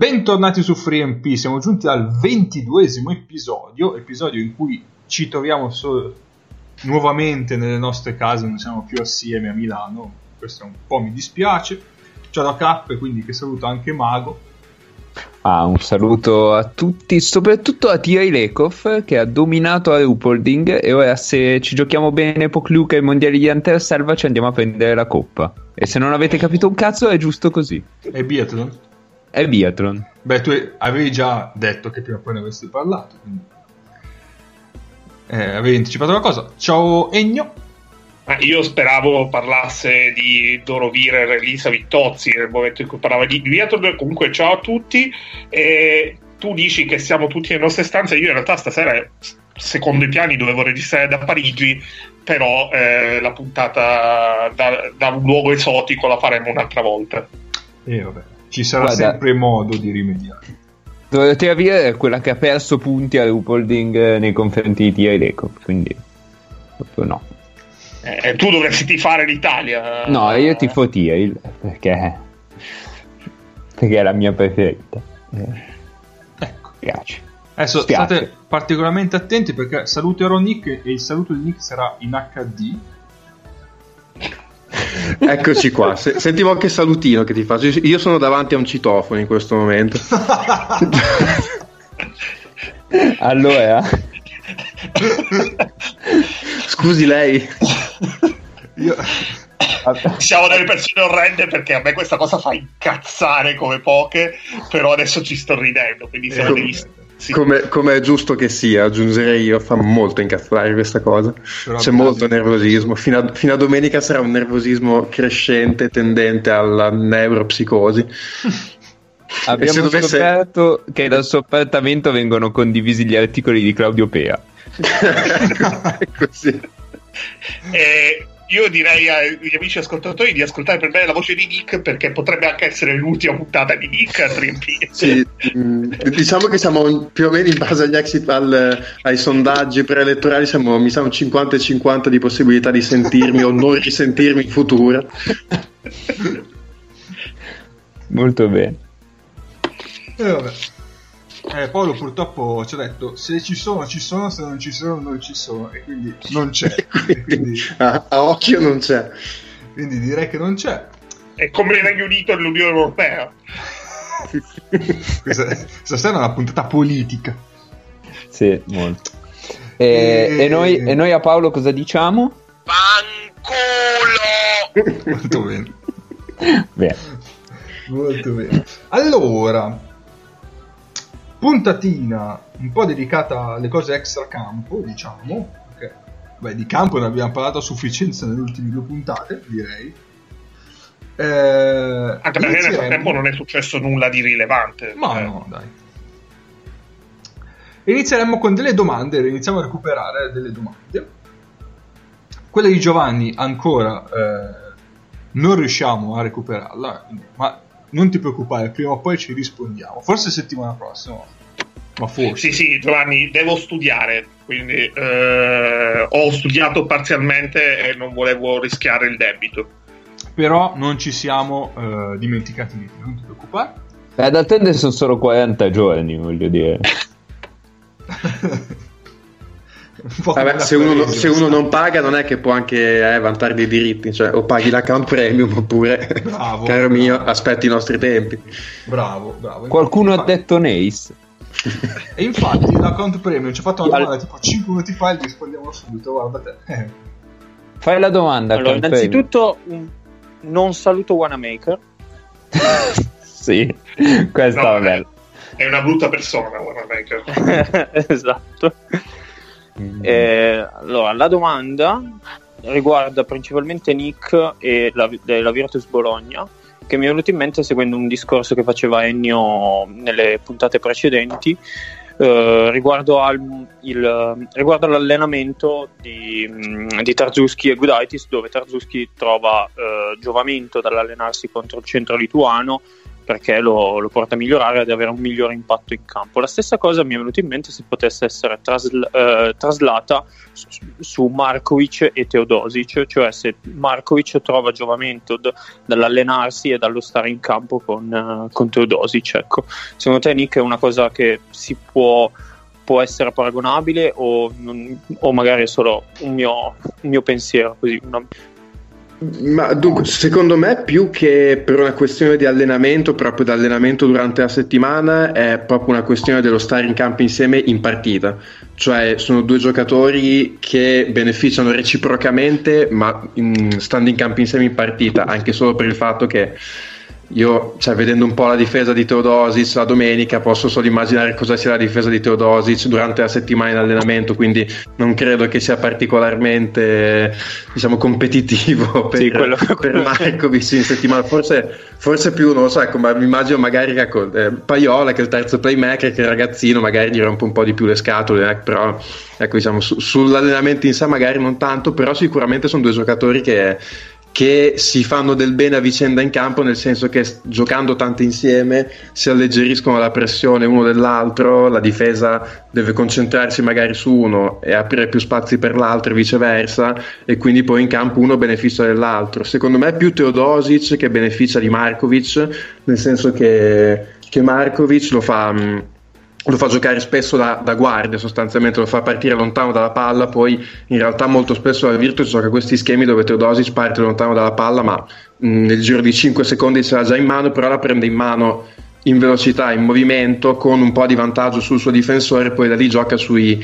Bentornati su FreeMP, siamo giunti al ventiduesimo episodio, episodio in cui ci troviamo solo nuovamente nelle nostre case, non siamo più assieme a Milano, questo un po' mi dispiace. Ciao da Cappe, quindi che saluto anche Mago. Ah, un saluto a tutti, soprattutto a Tia Lekov che ha dominato a Rupolding e ora se ci giochiamo bene Pocluca e Mondiali di Anterselva ci andiamo a prendere la coppa. E se non avete capito un cazzo è giusto così. E biathlon? È biathlon. Beh, tu avevi già detto che prima o poi ne avresti parlato, quindi... Eh, avevi anticipato la cosa. Ciao Egno. Ah, io speravo parlasse di Dorovire e Elisa Vittozzi nel momento in cui parlava di biathlon. Comunque, ciao a tutti. E tu dici che siamo tutti nelle nostre stanze. Io in realtà stasera, secondo i piani, dovevo registrare da Parigi, però eh, la puntata da, da, un luogo esotico la faremo un'altra volta. E eh, vabbè, ci sarà Guarda, sempre modo di rimediare. Dorotea Via è quella che ha perso punti a Rupolding eh, nei confronti di Tia Deco, quindi proprio no. Eh, tu dovresti tifare l'Italia. No, io tifo Tyrell perché, perché è la mia preferita. Eh, ecco. Piace. Adesso Spiace. state particolarmente attenti perché saluterò Nick e il saluto di Nick sarà in HD. Eccoci qua, Se- sentivo anche salutino che ti faccio. Io sono davanti a un citofono in questo momento. allora, Scusi lei. Io... Siamo delle persone orrende perché a me questa cosa fa incazzare come poche, però adesso ci sto ridendo, quindi siamo eh, degli... Sì. Come, come, è giusto che sia, aggiungerei io, fa molto incazzare questa cosa. Però C'è molto nervosismo. Fino a, fino a, domenica sarà un nervosismo crescente, tendente alla neuropsicosi. Abbiamo dovesse... scoperto che dal suo appartamento vengono condivisi gli articoli di Claudio Pea. è così. Eh, io direi agli amici ascoltatori di ascoltare per me la voce di Nick perché potrebbe anche essere l'ultima puntata di Nick a 3 sì, mm, diciamo che siamo più o meno in base agli exit al, ai sondaggi preelettorali siamo mi sa un 50 e 50 di possibilità di sentirmi o non risentirmi in futuro. Molto bene. E eh, vabbè eh, Paolo purtroppo ci ha detto se ci sono ci sono, se non ci sono non ci sono e quindi non c'è. quindi, a, a, occhio non c'è. Quindi direi che non c'è. È come il Regno Unito e l'Unione Europea. questa, questa è una puntata politica. Sì, molto. E, e... e, noi, e noi a Paolo cosa diciamo? Fanculo! Molto bene. bene. Molto bene. Allora, puntatina un po' dedicata alle cose extra campo, diciamo. Perché, beh, di campo ne abbiamo parlato a sufficienza nelle ultime due puntate, direi. Eh, Anche perché nel frattempo non è successo nulla di rilevante. Ma eh. no, dai. Inizieremo con delle domande, iniziamo a recuperare delle domande. Quella di Giovanni ancora eh, non riusciamo a recuperarla, ma non ti preoccupare, prima o poi ci rispondiamo. Forse settimana prossima. Ma forse. Sì, sì, Giovanni, devo studiare, quindi eh, ho studiato parzialmente e non volevo rischiare il debito. Però non ci siamo eh, dimenticati di te, non ti preoccupare. Eh, d'altronde sono solo 40 giorni, voglio dire. Vabbè, se, uno, se, uno, non paga non è che può anche eh, vantare dei diritti, cioè o paghi l'account premium oppure, bravo, caro bravo. mio, aspetti i nostri tempi. Bravo, bravo. Qualcuno infatti, ha detto Nace. e infatti l'account premium ci ha fatto una domanda tipo 5 minuti fa e gli rispondiamo subito, guarda te. Eh. Fai la domanda. Allora, innanzitutto un, non saluto Wanamaker. sì, questa no, è, è una brutta persona Wanamaker. esatto. Mm. Eh, allora, la domanda riguarda principalmente Nick e la, la Virtus Bologna, che mi è venuto in mente seguendo un discorso che faceva Ennio nelle puntate precedenti. Uh, riguardo, al, il, riguardo, all'allenamento di, mm, di Tarzuski e Gudaitis, dove Tarzuski trova uh, giovamento dall'allenarsi contro il centro lituano perché lo, lo, porta a migliorare ad avere un migliore impatto in campo. La stessa cosa mi è venuta in mente se potesse essere trasl- eh, traslata su, su Markovic e Teodosic, cioè se Markovic trova giovamento d- dall'allenarsi e dallo stare in campo con, uh, con Teodosic. Ecco. Secondo te Nick è una cosa che si può può essere paragonabile o, non, o, magari è solo un mio, un mio pensiero così una, ma dunque, secondo me, più che per una questione di allenamento, proprio di allenamento durante la settimana, è proprio una questione dello stare in campo insieme in partita. Cioè, sono due giocatori che beneficiano reciprocamente, ma in, stando in campo insieme in partita, anche solo per il fatto che io, cioè, vedendo un po' la difesa di Teodosic la domenica, posso solo immaginare cosa sia la difesa di Teodosic durante la settimana in allenamento, quindi non credo che sia particolarmente diciamo, competitivo per, sì, quello, per Markovic in settimana. Forse, forse, più, non lo so, ecco, ma mi immagino magari ecco, eh, Paiola, che è il terzo playmaker, che è il ragazzino, magari gli rompe un po' di più le scatole, eh, però ecco, diciamo, su, sull'allenamento in sé magari non tanto, però sicuramente sono due giocatori che che si fanno del bene a vicenda in campo, nel senso che giocando tanto insieme si alleggeriscono la pressione uno dell'altro, la difesa deve concentrarsi magari su uno e aprire più spazi per l'altro e viceversa, e quindi poi in campo uno beneficia dell'altro. Secondo me è più Teodosic che beneficia di Markovic, nel senso che, che Markovic lo fa lo fa giocare spesso da, da, guardia sostanzialmente, lo fa partire lontano dalla palla, poi in realtà molto spesso la Virtus gioca questi schemi dove Teodosic parte lontano dalla palla ma mh, nel giro di 5 secondi ce l'ha già in mano, però la prende in mano in velocità, in movimento, con un po' di vantaggio sul suo difensore, poi da lì gioca sui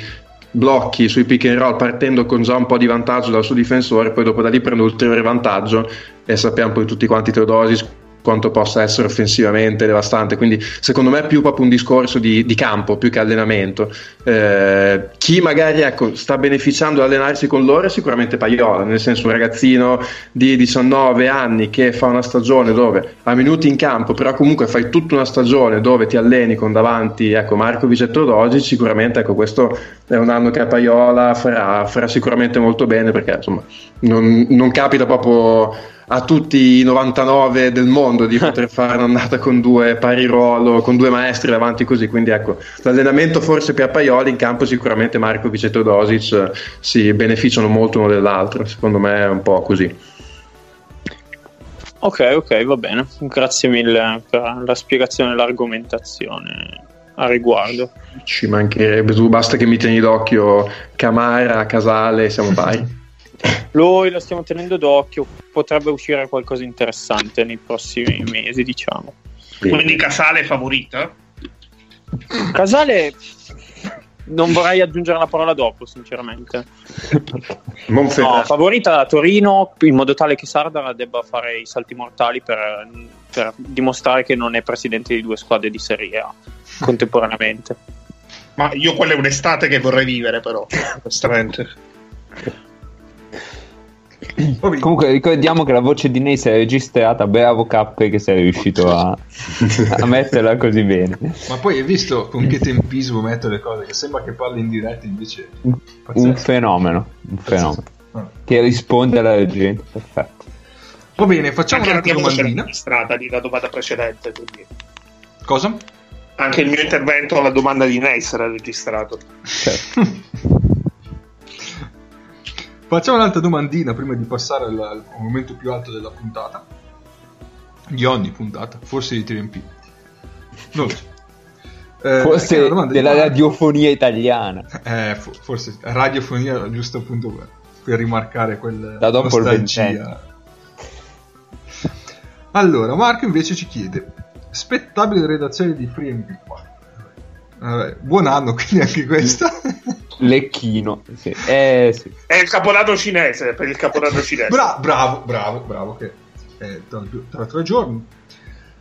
blocchi, sui pick and roll partendo con già un po' di vantaggio dal suo difensore, poi dopo da lì prende ulteriore vantaggio e sappiamo poi tutti quanti Teodosic quanto possa essere offensivamente devastante. Quindi, secondo me, è più proprio un discorso di, di campo più che allenamento. Eh, chi magari ecco, sta beneficiando di allenarsi con loro è sicuramente Paiola, nel senso un ragazzino di 19 anni che fa una stagione dove ha minuti in campo, però comunque fai tutta una stagione dove ti alleni con davanti ecco, Marco e Teodosic, sicuramente ecco, questo è un anno che a Paiola farà, farà sicuramente molto bene perché insomma non, non capita proprio a tutti i 99 del mondo di poter fare un'annata con due pari ruolo, con due maestri davanti così. Quindi ecco, l'allenamento forse per Paioli in campo sicuramente Marco e Teodosic si beneficiano molto uno dell'altro, secondo me è un po' così. Ok, ok, va bene. Grazie mille per la spiegazione e l'argomentazione a riguardo. Ci mancherebbe, tu basta che mi tieni d'occhio Camara, Casale, siamo pari. Lui lo stiamo tenendo d'occhio, potrebbe uscire qualcosa di interessante nei prossimi mesi, diciamo. Quindi Casale è favorito? Casale non vorrei aggiungere la parola dopo, sinceramente. no, favorita da Torino in modo tale che Sardara debba fare i salti mortali per, per dimostrare che non è presidente di due squadre di Serie A contemporaneamente. Ma io quella è un'estate che vorrei vivere, però, onestamente. Comunque ricordiamo che la voce di Ney si è registrata, bravo Cappe che sei riuscito a, a, metterla così bene. Ma poi hai visto con che tempismo metto le cose, che sembra che parli in diretta invece... Pazzesco. Un fenomeno, un fenomeno. Ah. Che risponde alla gente, perfetto. Va bene, facciamo Anche una domandina. registrata di la domanda precedente, quindi... Cosa? Anche il mio intervento alla domanda di Ney sarà registrato. Certo. Facciamo un'altra domandina prima di passare al, al, momento più alto della puntata. Di ogni puntata, forse di 3MP. Non so. Eh, forse della di... radiofonia italiana. Eh, for- forse radiofonia, giusto appunto per, per rimarcare quel da dopo il Allora, Marco invece ci chiede: spettabile redazione di FreeMP. Vabbè, buon anno, quindi anche questa. Lecchino. Sì. Eh, sì. È il capodanno cinese, per il capodanno cinese. Bra- bravo, bravo, bravo, che è tra, tra tre giorni.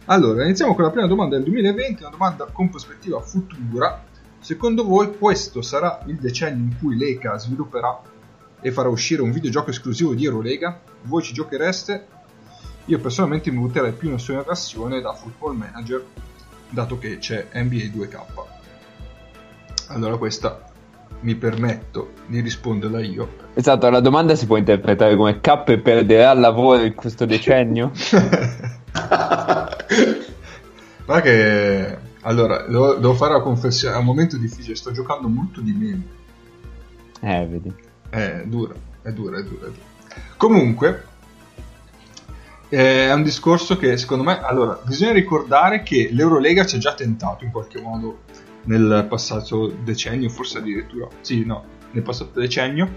Allora, iniziamo con la prima domanda del 2020, una domanda con prospettiva futura. Secondo voi questo sarà il decennio in cui l'ECA svilupperà e farà uscire un videogioco esclusivo di Eurolega? Voi ci giochereste? Io personalmente mi butterei più in una passione da Football Manager, dato che c'è NBA 2K. Allora questa mi permetto di risponderla io. Esatto, la domanda si può interpretare come K perderà il lavoro in questo decennio? Guarda che allora devo, devo fare la confessione. È un momento difficile. Sto giocando molto di meno. Eh, vedi. È dura, è dura, è dura. È dura. Comunque, eh, è un discorso che secondo me. Allora, bisogna ricordare che l'Eurolega ci ha già tentato in qualche modo nel passato decennio, forse addirittura. Sì, no, nel passato decennio,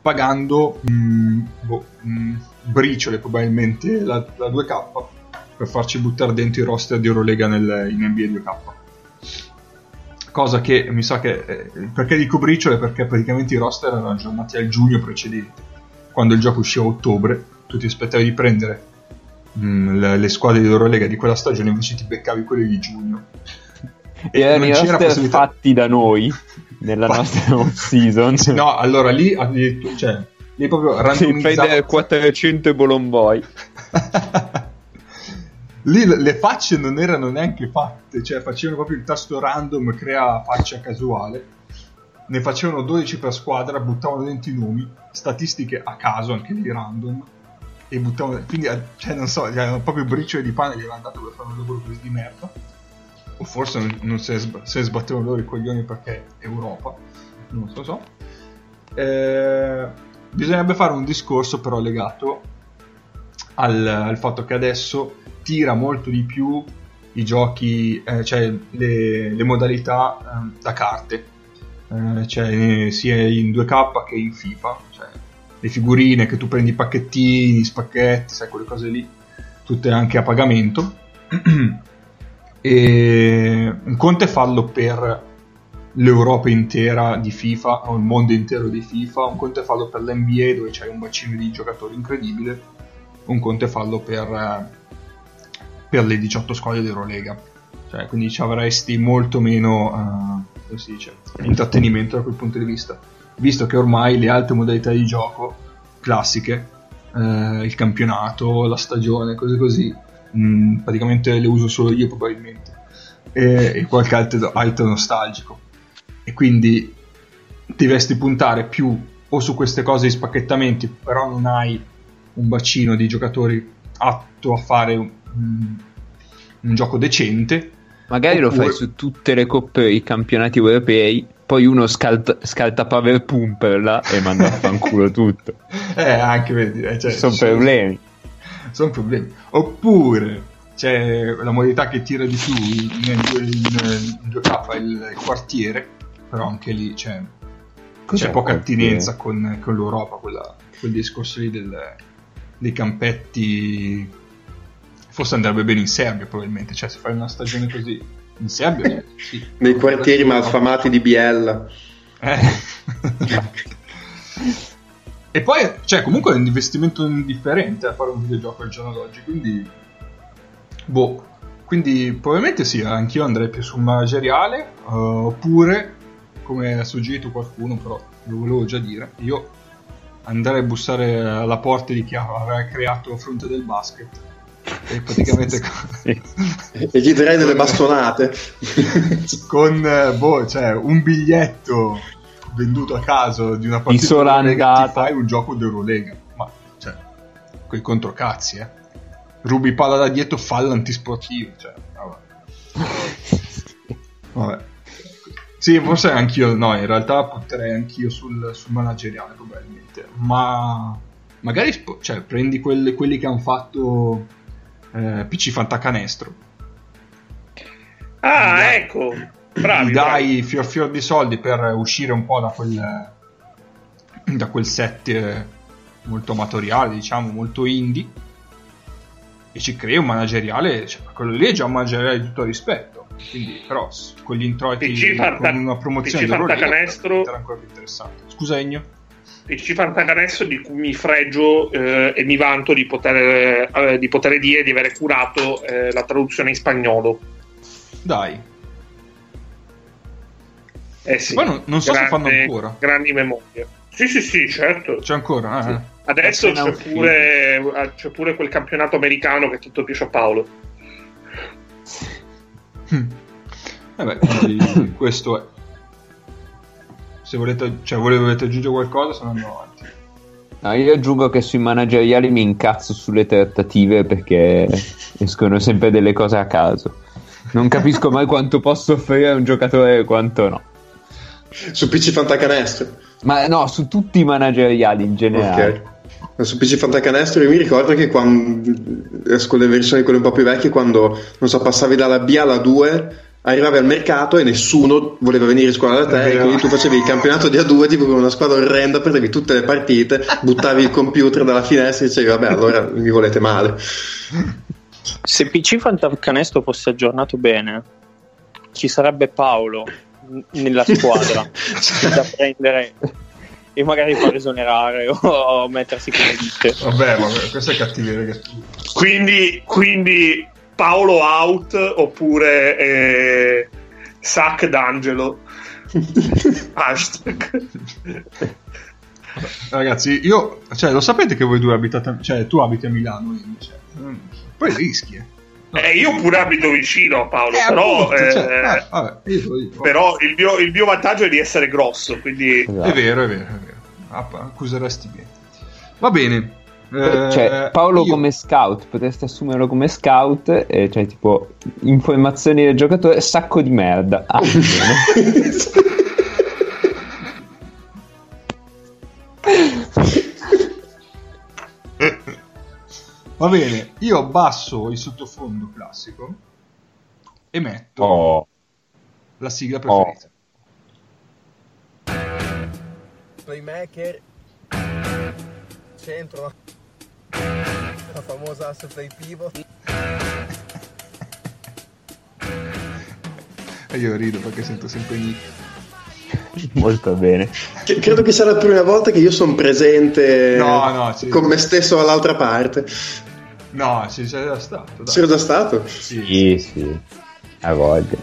pagando mh, boh, mh, briciole probabilmente la, la 2K per farci buttare dentro i roster di Eurolega nel, in NBA 2K. Cosa che mi sa che... Eh, perché dico briciole? Perché praticamente i roster erano aggiornati al giugno precedente. Quando il gioco usciva a ottobre, tu ti aspettavi di prendere mh, le, le, squadre di Eurolega di quella stagione, invece ti beccavi quelle di giugno. E i roster possibilità... fatti da noi nella nostra off season. no, allora lì, cioè, lì proprio randomizzato. Si prende 400 Bolomboy. lì le facce non erano neanche fatte, cioè facevano proprio il tasto random, crea faccia casuale. Ne facevano 12 per squadra, buttavano dentro i nomi, statistiche a caso, anche lì random, e buttavano. Quindi, eh, cioè, non so, erano proprio briciole di pane, gli avevano dato per fare un lavoro così di merda. O forse non, se, se sbattevano loro i coglioni perché Europa, non lo so. Eh, bisognerebbe fare un discorso però legato al, al fatto che adesso tira molto di più i giochi, eh, cioè le, le modalità eh, da carte, eh, cioè sia in 2K che in FIFA, cioè le figurine che tu prendi pacchettini, spacchetti, sai quelle cose lì, tutte anche a pagamento. e un conto è farlo per l'Europa intera di FIFA o il mondo intero di FIFA, un conto è farlo per l'NBA dove c'hai un bacino di giocatori incredibile, un conto è farlo per eh, per le 18 squadre di Eurolega. Cioè, quindi ci avresti molto meno uh, dice, intrattenimento da quel punto di vista. Visto che ormai le altre modalità di gioco classiche, uh, il campionato, la stagione, cose così, mh, mm, praticamente le uso solo io probabilmente. E, e qualche altro, altro nostalgico. E quindi dovresti puntare più o su queste cose di spacchettamenti, però non hai un bacino di giocatori atto a fare un, un, un gioco decente. Magari oppure... lo fai su tutte le coppe, i campionati europei, poi uno scalta, scalta Pavel Pumperla e manda a fanculo tutto. Eh, anche vedi, eh, cioè, sono problemi. Sono problemi. Oppure c'è la modalità che tira di più in, in, in, in 2K il quartiere, però anche lì c'è, c'è poca attinenza con, con, l'Europa, quella, quel discorso lì del, dei campetti forse andrebbe bene in Serbia probabilmente, cioè se fai una stagione così in Serbia sì. Nei quartieri malfamati di Biella. Eh. e poi, cioè comunque è un investimento indifferente a fare un videogioco al giorno d'oggi, quindi boh, quindi probabilmente sì, anch'io andrei più sul manageriale, uh, oppure, come ha suggerito qualcuno, però lo volevo già dire, io andrei a bussare alla porta di chi aveva creato Fronte del Basket e praticamente e gli darei delle bastonate. Con eh, boh, cioè, un biglietto venduto a caso di una partita Eurolega ti fai un gioco d'Eurolega ma cioè quei controcazzi eh. Rubi palla da dietro fallo antisportivo cioè vabbè. vabbè. Sì, forse anch'io, no, in realtà punterei anch'io sul, sul manageriale probabilmente, ma magari cioè, prendi quelle, quelli che hanno fatto eh, PC Fantacanestro. Ah, dai, ecco, bravi. Gli dai fior fior di soldi per uscire un po' da quel, da quel set eh, molto amatoriale, diciamo, molto indie, e ci crei un manageriale, cioè, quello lì è già un manageriale di tutto rispetto. Quindi, però, con gli introiti PC con una promozione PC Fantacanestro era ancora più interessante. Scusa, Egno? PC Fantacanestro di cui mi fregio eh, e mi vanto di poter, eh, di poter dire di aver curato eh, la traduzione in spagnolo. Dai. Eh sì, Poi non, non so grande, se fanno ancora. Grandi memorie. Sì, sì, sì, certo. C'è ancora. Eh. Sì. Adesso c'è pure, eh, c'è pure, quel campionato americano che tanto piace a Paolo. Mm. Vabbè, questo è se volete, cioè, volete aggiungere qualcosa, se no andiamo avanti. No, io aggiungo che sui manageriali mi incazzo sulle trattative perché escono sempre delle cose a caso. Non capisco mai quanto posso offrire a un giocatore e quanto no. Su PC Fantacanestro? Ma no, su tutti i manageriali in generale. Ok. Su PC Fantacanestro io mi ricordo che quando con le versioni quelle un po' più vecchie, quando non so, passavi dalla B alla 2, arrivavi al mercato e nessuno voleva venire in squadra da te, e quindi tu facevi il campionato di A2 tipo con una squadra orrenda, perdevi tutte le partite, buttavi il computer dalla finestra e dicevi vabbè allora mi volete male. Se PC Fantacanestro fosse aggiornato bene, ci sarebbe Paolo nella squadra da prendere e magari far esonerare o, mettersi come dite. Vabbè, vabbè, questo è cattiveria quindi, quindi Paolo out oppure eh, Sac d'Angelo. Hashtag. Ragazzi, io, cioè, lo sapete che voi due abitate, cioè, tu abiti a Milano, invece. Poi rischi, eh. Eh, io pure abito vicino a Paolo, eh, però, appunto, cioè, eh, eh, vabbè, però il, mio, il, mio, vantaggio è di essere grosso. Quindi... È vero, è vero, è vero. Accuseresti bene. Va bene. Eh, cioè, Paolo io... come scout, potresti assumerlo come scout, e cioè tipo informazioni del giocatore, sacco di merda. Ah, Va bene, io abbasso il sottofondo classico e metto oh. la sigla preferita. Oh. Playmaker, centro, la famosa asse play pivot. e io rido perché sento sempre Nick. Molto bene. Credo che sia la prima volta che io sono presente no, no, con me stesso dall'altra parte. No, ci sei già stato. Dai. Sei già stato? Sì, sì. sì. A voglia.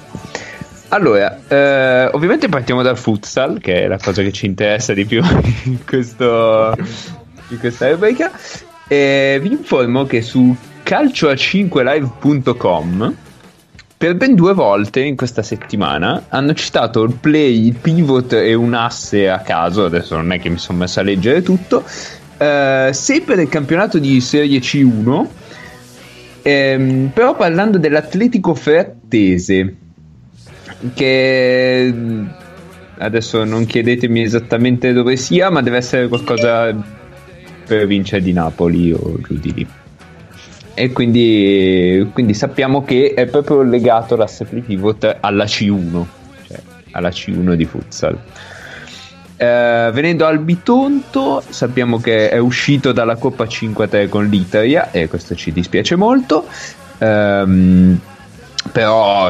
Allora, eh, ovviamente partiamo dal futsal, che è la cosa che ci interessa di più in, questo, in questa rubrica. E vi informo che su calcioa5live.com per ben due volte in questa settimana hanno citato il play, il pivot e un asse a caso, adesso non è che mi sono messo a leggere tutto, eh, sempre del campionato di Serie C1 Ehm, però parlando dell'Atletico Frattese, che adesso non chiedetemi esattamente dove sia, ma deve essere qualcosa per vincere di Napoli o giù di lì. E quindi, quindi sappiamo che è proprio legato l'asse pivot alla C1, cioè alla C1 di futsal. Eh, venendo al Bitonto, sappiamo che è uscito dalla Coppa 5-3 con l'Italia e questo ci dispiace molto. Um, però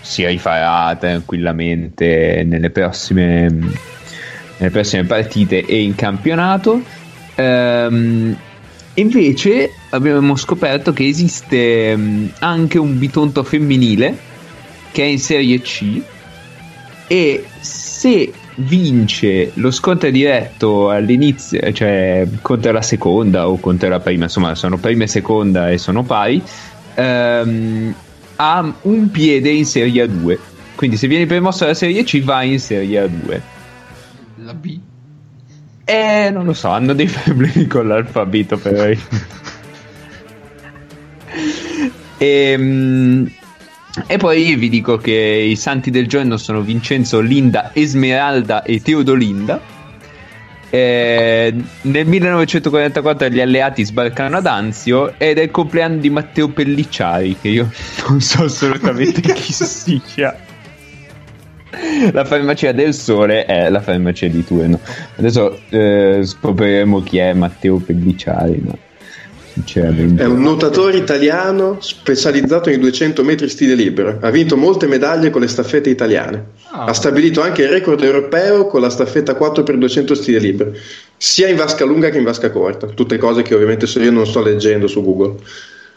si rifarà tranquillamente nelle prossime, nelle prossime partite e in campionato. Um, invece abbiamo scoperto che esiste um, anche un bitonto femminile che è in Serie C e se vince lo scontro diretto all'inizio, cioè contro la seconda o contro la prima, insomma sono prima e seconda e sono pari, ehm, ha un piede in Serie A2. Quindi se viene promosso alla Serie C va in Serie A2. La B? Eh, non lo so, hanno dei problemi con l'alfabeto però. ehm e poi vi dico che i santi del giorno sono Vincenzo, Linda, Esmeralda e Teodolinda. Eh, nel 1944 gli alleati sbarcano ad Anzio ed è il compleanno di Matteo Pellicciari, che io non so assolutamente chi sia. La farmacia del sole è la farmacia di turno. Adesso eh, scopriremo chi è Matteo Pellicciari. Ma è un nuotatore italiano specializzato in 200 metri stile libero. Ha vinto molte medaglie con le staffette italiane. Ah. Ha stabilito anche il record europeo con la staffetta 4x200 stile libero, sia in vasca lunga che in vasca corta. Tutte cose che ovviamente io non sto leggendo su Google.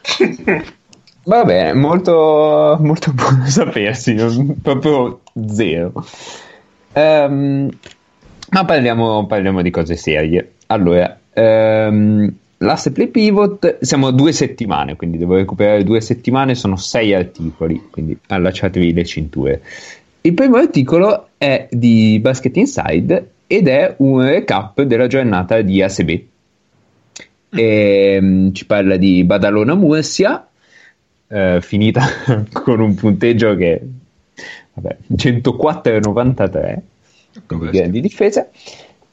Va bene, molto, molto buono sapersi, proprio zero. Um, ma parliamo, parliamo, di cose serie. Allora, um, L'asse play pivot siamo a due settimane, quindi devo recuperare due settimane, sono sei articoli, quindi allacciatevi le cinture. Il primo articolo è di Basket Inside ed è un recap della giornata di ASB. E, um, ci parla di Badalona Mursia eh, finita con un punteggio che vabbè, 104,93 di difesa.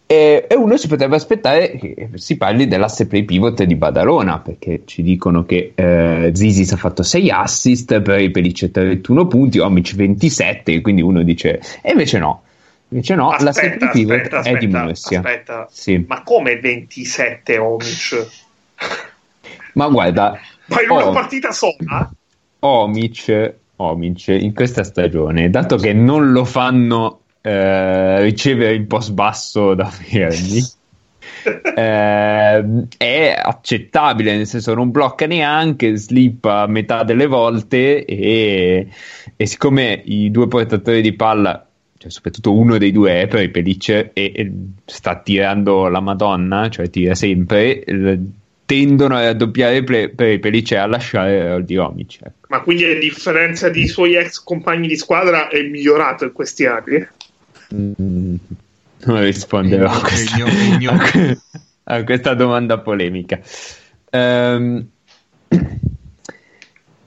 E, e, uno si potrebbe aspettare che si parli dell'asse play pivot di Badalona perché ci dicono che eh, Zisis ha fatto 6 assist per i Pelice 31 punti, Omic 27 quindi uno dice e invece no invece no, aspetta, l'asse play pivot aspetta, è di Murcia aspetta. Sì. ma come 27 Omic? ma guarda ma in una Oh. partita sola? Omic, Omic in questa stagione, dato che non lo fanno eh, ricevere il post basso da Fermi, eh, è accettabile, nel senso non blocca neanche, slippa a metà delle volte e, e siccome i due portatori di palla, cioè soprattutto uno dei due è per i Pelice e, e sta tirando la Madonna, cioè tira sempre, tendono a raddoppiare per i Pelice e a lasciare di ecco. Ma quindi a differenza dei suoi ex compagni di squadra è migliorato in questi anni? Mm, non risponderò a questa, a que- a questa domanda polemica. Ehm,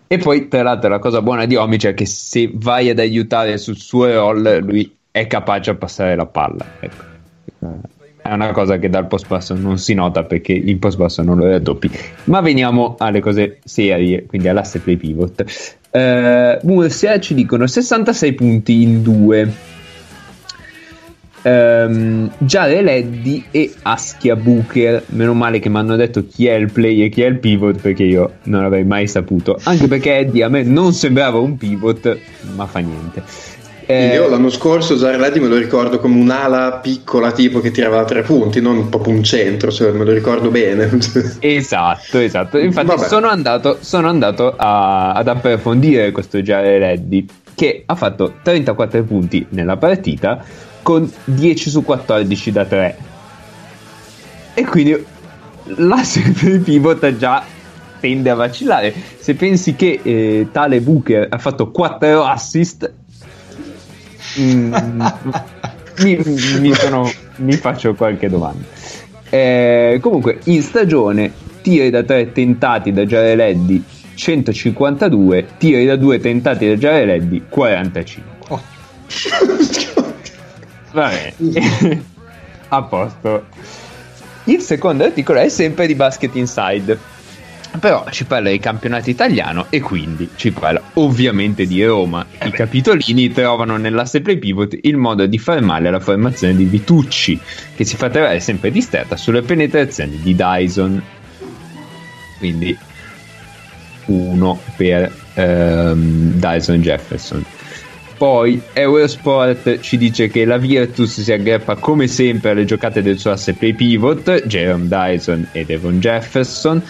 e poi, tra l'altro, la cosa buona di Omic è che se vai ad aiutare sul suo roll, lui è capace a passare la palla. Ecco. È una cosa che dal post basso non si nota perché il post basso non lo raddoppi. Ma veniamo alle cose serie, quindi all'asse play pivot. Eh, Murcia ci dicono 66 punti in due. Ehm, Jare Leddy e Aschia Booker. Meno male che mi hanno detto chi è il play e chi è il pivot perché io non l'avrei mai saputo. Anche perché Eddie a me non sembrava un pivot, ma fa niente. Eh, Io l'anno scorso Zarledi me lo ricordo come un'ala piccola tipo che tirava tre punti, non proprio un centro, se me lo ricordo bene. Esatto, esatto. Infatti sono andato, sono andato a- ad approfondire questo Jare Reddy che ha fatto 34 punti nella partita con 10 su 14 da 3. E quindi l'asse il pivot già tende a vacillare. Se pensi che eh, tale Booker ha fatto 4 assist, mm, mi, mi sono- mi faccio qualche domanda. Eh, comunque, in stagione, tiri da 3 tentati da Giareleddi 152, tiri da 2 tentati da Giareleddi 45. Oh, Vabbè, a posto. Il secondo articolo è sempre di Basket Inside. Però ci parla di campionato italiano e quindi ci parla ovviamente di Roma. I capitolini trovano nell'asse play pivot il modo di far male alla formazione di Vitucci, che si fa trovare sempre distratta sulle penetrazioni di Dyson. Quindi uno per ehm, Dyson Jefferson. Poi Eurosport ci dice che la Virtus si aggrappa come sempre alle giocate del suo asse play pivot, Jerome Dyson e Devon Jefferson.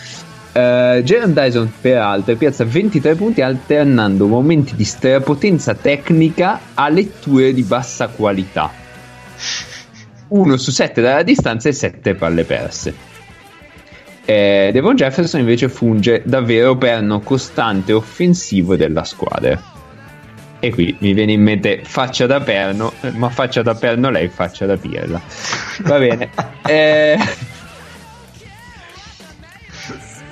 Uh, Jerome Dyson peraltro piazza 23 punti alternando momenti di strapotenza tecnica a letture di bassa qualità. 1 su 7 dalla distanza e 7 palle perse. Eh, Devon Jefferson invece funge davvero perno costante offensivo della squadra. E qui mi viene in mente faccia da perno, ma faccia da perno lei, faccia da pirla. Va bene. Eh,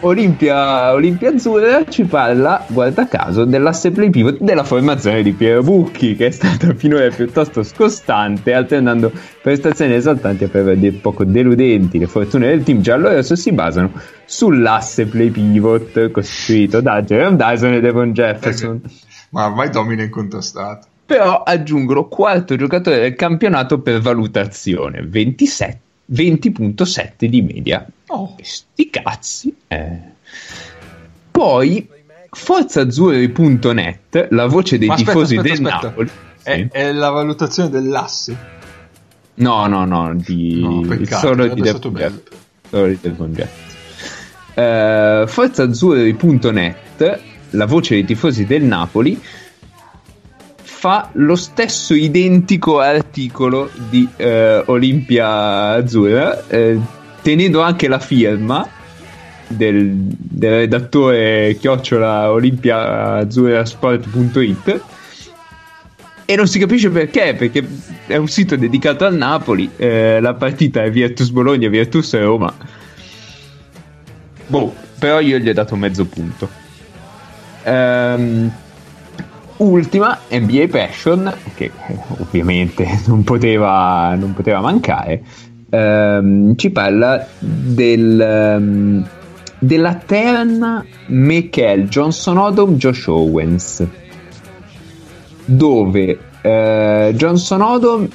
Olimpia, Olimpia Azzurra ci parla, guarda caso, dell'asse play pivot della formazione di Piero Bucchi, che è stata finora piuttosto scostante, alternando prestazioni esaltanti a per poco deludenti. Le fortune del team giallo-rosso si basano sull'asse play pivot costituito da Jerome Dyson e Devon Jefferson. Ma ormai domina incontrastato. Però aggiungono quarto giocatore del campionato per valutazione, 27 20.7 di media. Oh. Sti cazzi. Eh. Poi forzazzurri.net, la voce dei Ma tifosi aspetta, del aspetta. Napoli. È, Sì. è la valutazione dell'asse. No, no, no, di No, peccato, solo di. Jefferson. Solo di Devon Jefferson. Eh, forzazzurri.net, la voce dei tifosi del Napoli, fa lo stesso identico articolo di eh, Olimpia Azzurra, eh, tenendo anche la firma del, del redattore chiocciola olimpiaazzurrasport.it e non si capisce perché, perché è un sito dedicato al Napoli, eh, la partita è Virtus Bologna, Virtus Roma. Boh, però io gli ho dato mezzo punto. Ehm, ultima NBA Passion, che eh, ovviamente non poteva, non poteva mancare, ehm, ci parla del, um, della terna Michael Johnson Odom Josh Owens dove eh, Johnson Odom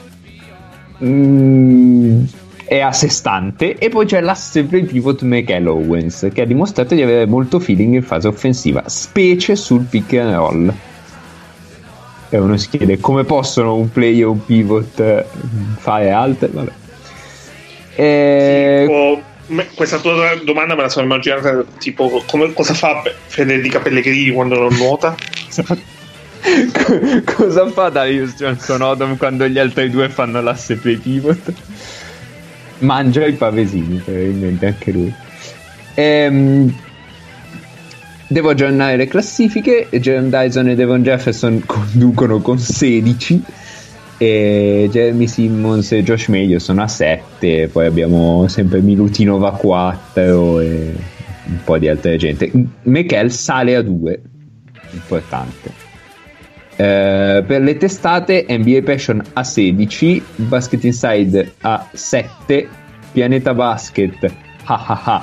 mm, è a sé stante. E poi c'è l'asse play pivot Michael Owens che ha dimostrato di avere molto feeling in fase offensiva specie sul pick and roll. E uno si chiede come possono un play e un pivot fare altre vabbè. E... tipo, questa tua domanda me la sono immaginata tipo come, cosa fa Federica Pellegrini quando non nuota? Cosa fa Darius Johnson Odom quando gli altri due fanno l'asse play pivot mangia i pavesini probabilmente anche lui. Ehm, devo aggiornare le classifiche. Jeremy Dyson e Devon Jefferson conducono con 16 e Jeremy Simmons e Josh Meglio sono a 7 poi abbiamo sempre Milutinova a 4 e un po' di altra gente. Michael sale a 2 importante eh, per le testate NBA Passion a 16 Basket Inside a 7 Pianeta Basket a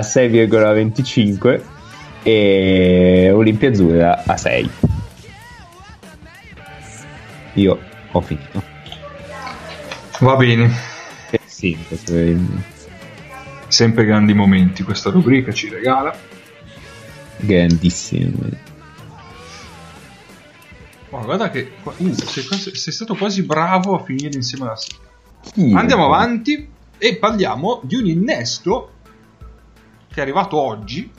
6,25 e Olimpia Azzurra a 6 io ho finito. Va bene. Eh sì. Sempre grandi momenti questa rubrica ci regala. Grandissimi. Oh, guarda che uh, sei, sei, stato quasi bravo a finire insieme alla sì, Andiamo eh. avanti e parliamo di un innesto che è arrivato oggi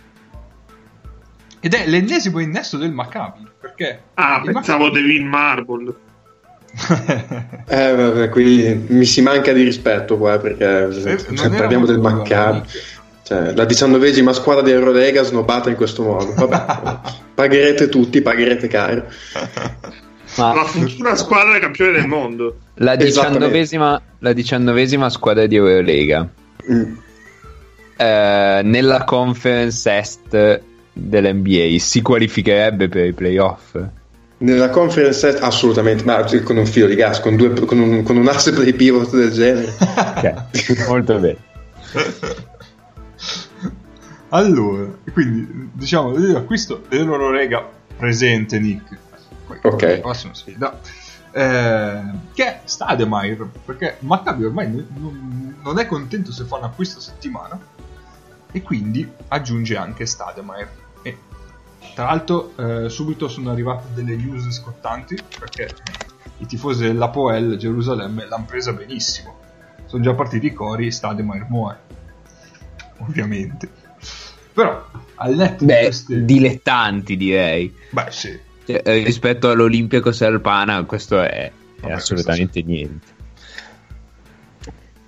ed è l'ennesimo innesto del Maccabi. Perché? Ah, pensavo Maccabi... Devin Marble eh, vabbè, qui mi si manca di rispetto qua perché eh, cioè, parliamo del Maccabi. Cioè, la diciannovesima squadra di Eurolega snobbata in questo modo. Vabbè, pagherete tutti, pagherete caro. Ma la futura squadra è campione del mondo. La diciannovesima, la diciannovesima squadra di Eurolega. Mm. Eh, nella conference est dell'NBA si qualificherebbe per i playoff? Nella conference assolutamente, ma con un filo di gas, con, due, con, un, con un asse play pivot del genere. okay. Molto bene. allora, quindi diciamo l'acquisto dell'Eurolega presente Nick. ok. Prossima sfida. Eh, che è Stademeyer perché Maccabi ormai non, non, è contento se fa un acquisto a settimana e quindi aggiunge anche Stademeyer tra l'altro, eh, subito sono arrivate delle news scottanti perché i tifosi dell'Apoel Gerusalemme l'hanno presa benissimo. Sono già partiti i cori Stadio muore. Ovviamente. Però, al netto Beh, di queste... dilettanti direi. Beh, sì. Cioè, eh, rispetto all'Olimpico Serpana, questo è, è assolutamente niente.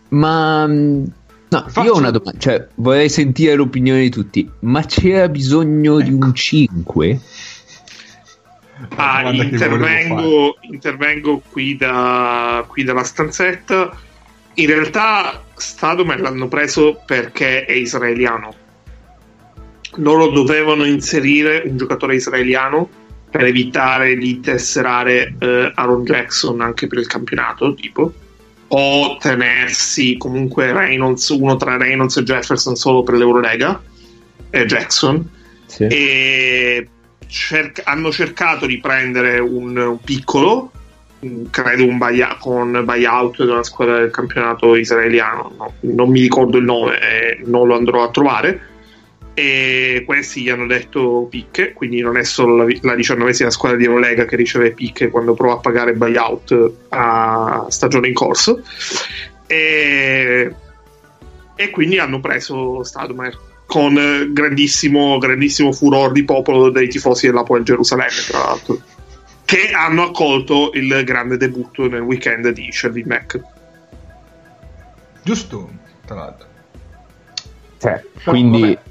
Ma mm, No, Faccio... io ho una domanda, cioè vorrei sentire l'opinione di tutti, ma c'era bisogno ecco. di un 5? Ah, intervengo, intervengo qui, da, qui dalla stanzetta. In realtà Stadomer l'hanno preso perché è israeliano. Loro dovevano inserire un giocatore israeliano per evitare di tesserare eh, Aaron Jackson anche per il campionato, tipo o tenersi comunque Reynolds, uno tra Reynolds e Jefferson solo per l'Eurolega e Jackson sì. e cer- hanno cercato di prendere un, un piccolo credo un buy- con buyout una squadra del campionato israeliano no, non mi ricordo il nome e non lo andrò a trovare e questi gli hanno detto picche, quindi non è solo la, la diciannovesima squadra di Eurolega che riceve picche quando prova a pagare buyout a stagione in corso. E, e quindi hanno preso Stadmer con grandissimo, grandissimo furore di popolo dei tifosi dell'Apoel Gerusalemme tra l'altro che hanno accolto il grande debutto nel weekend di Shelby Mac. Giusto tra l'altro. Cioè, quindi vabbè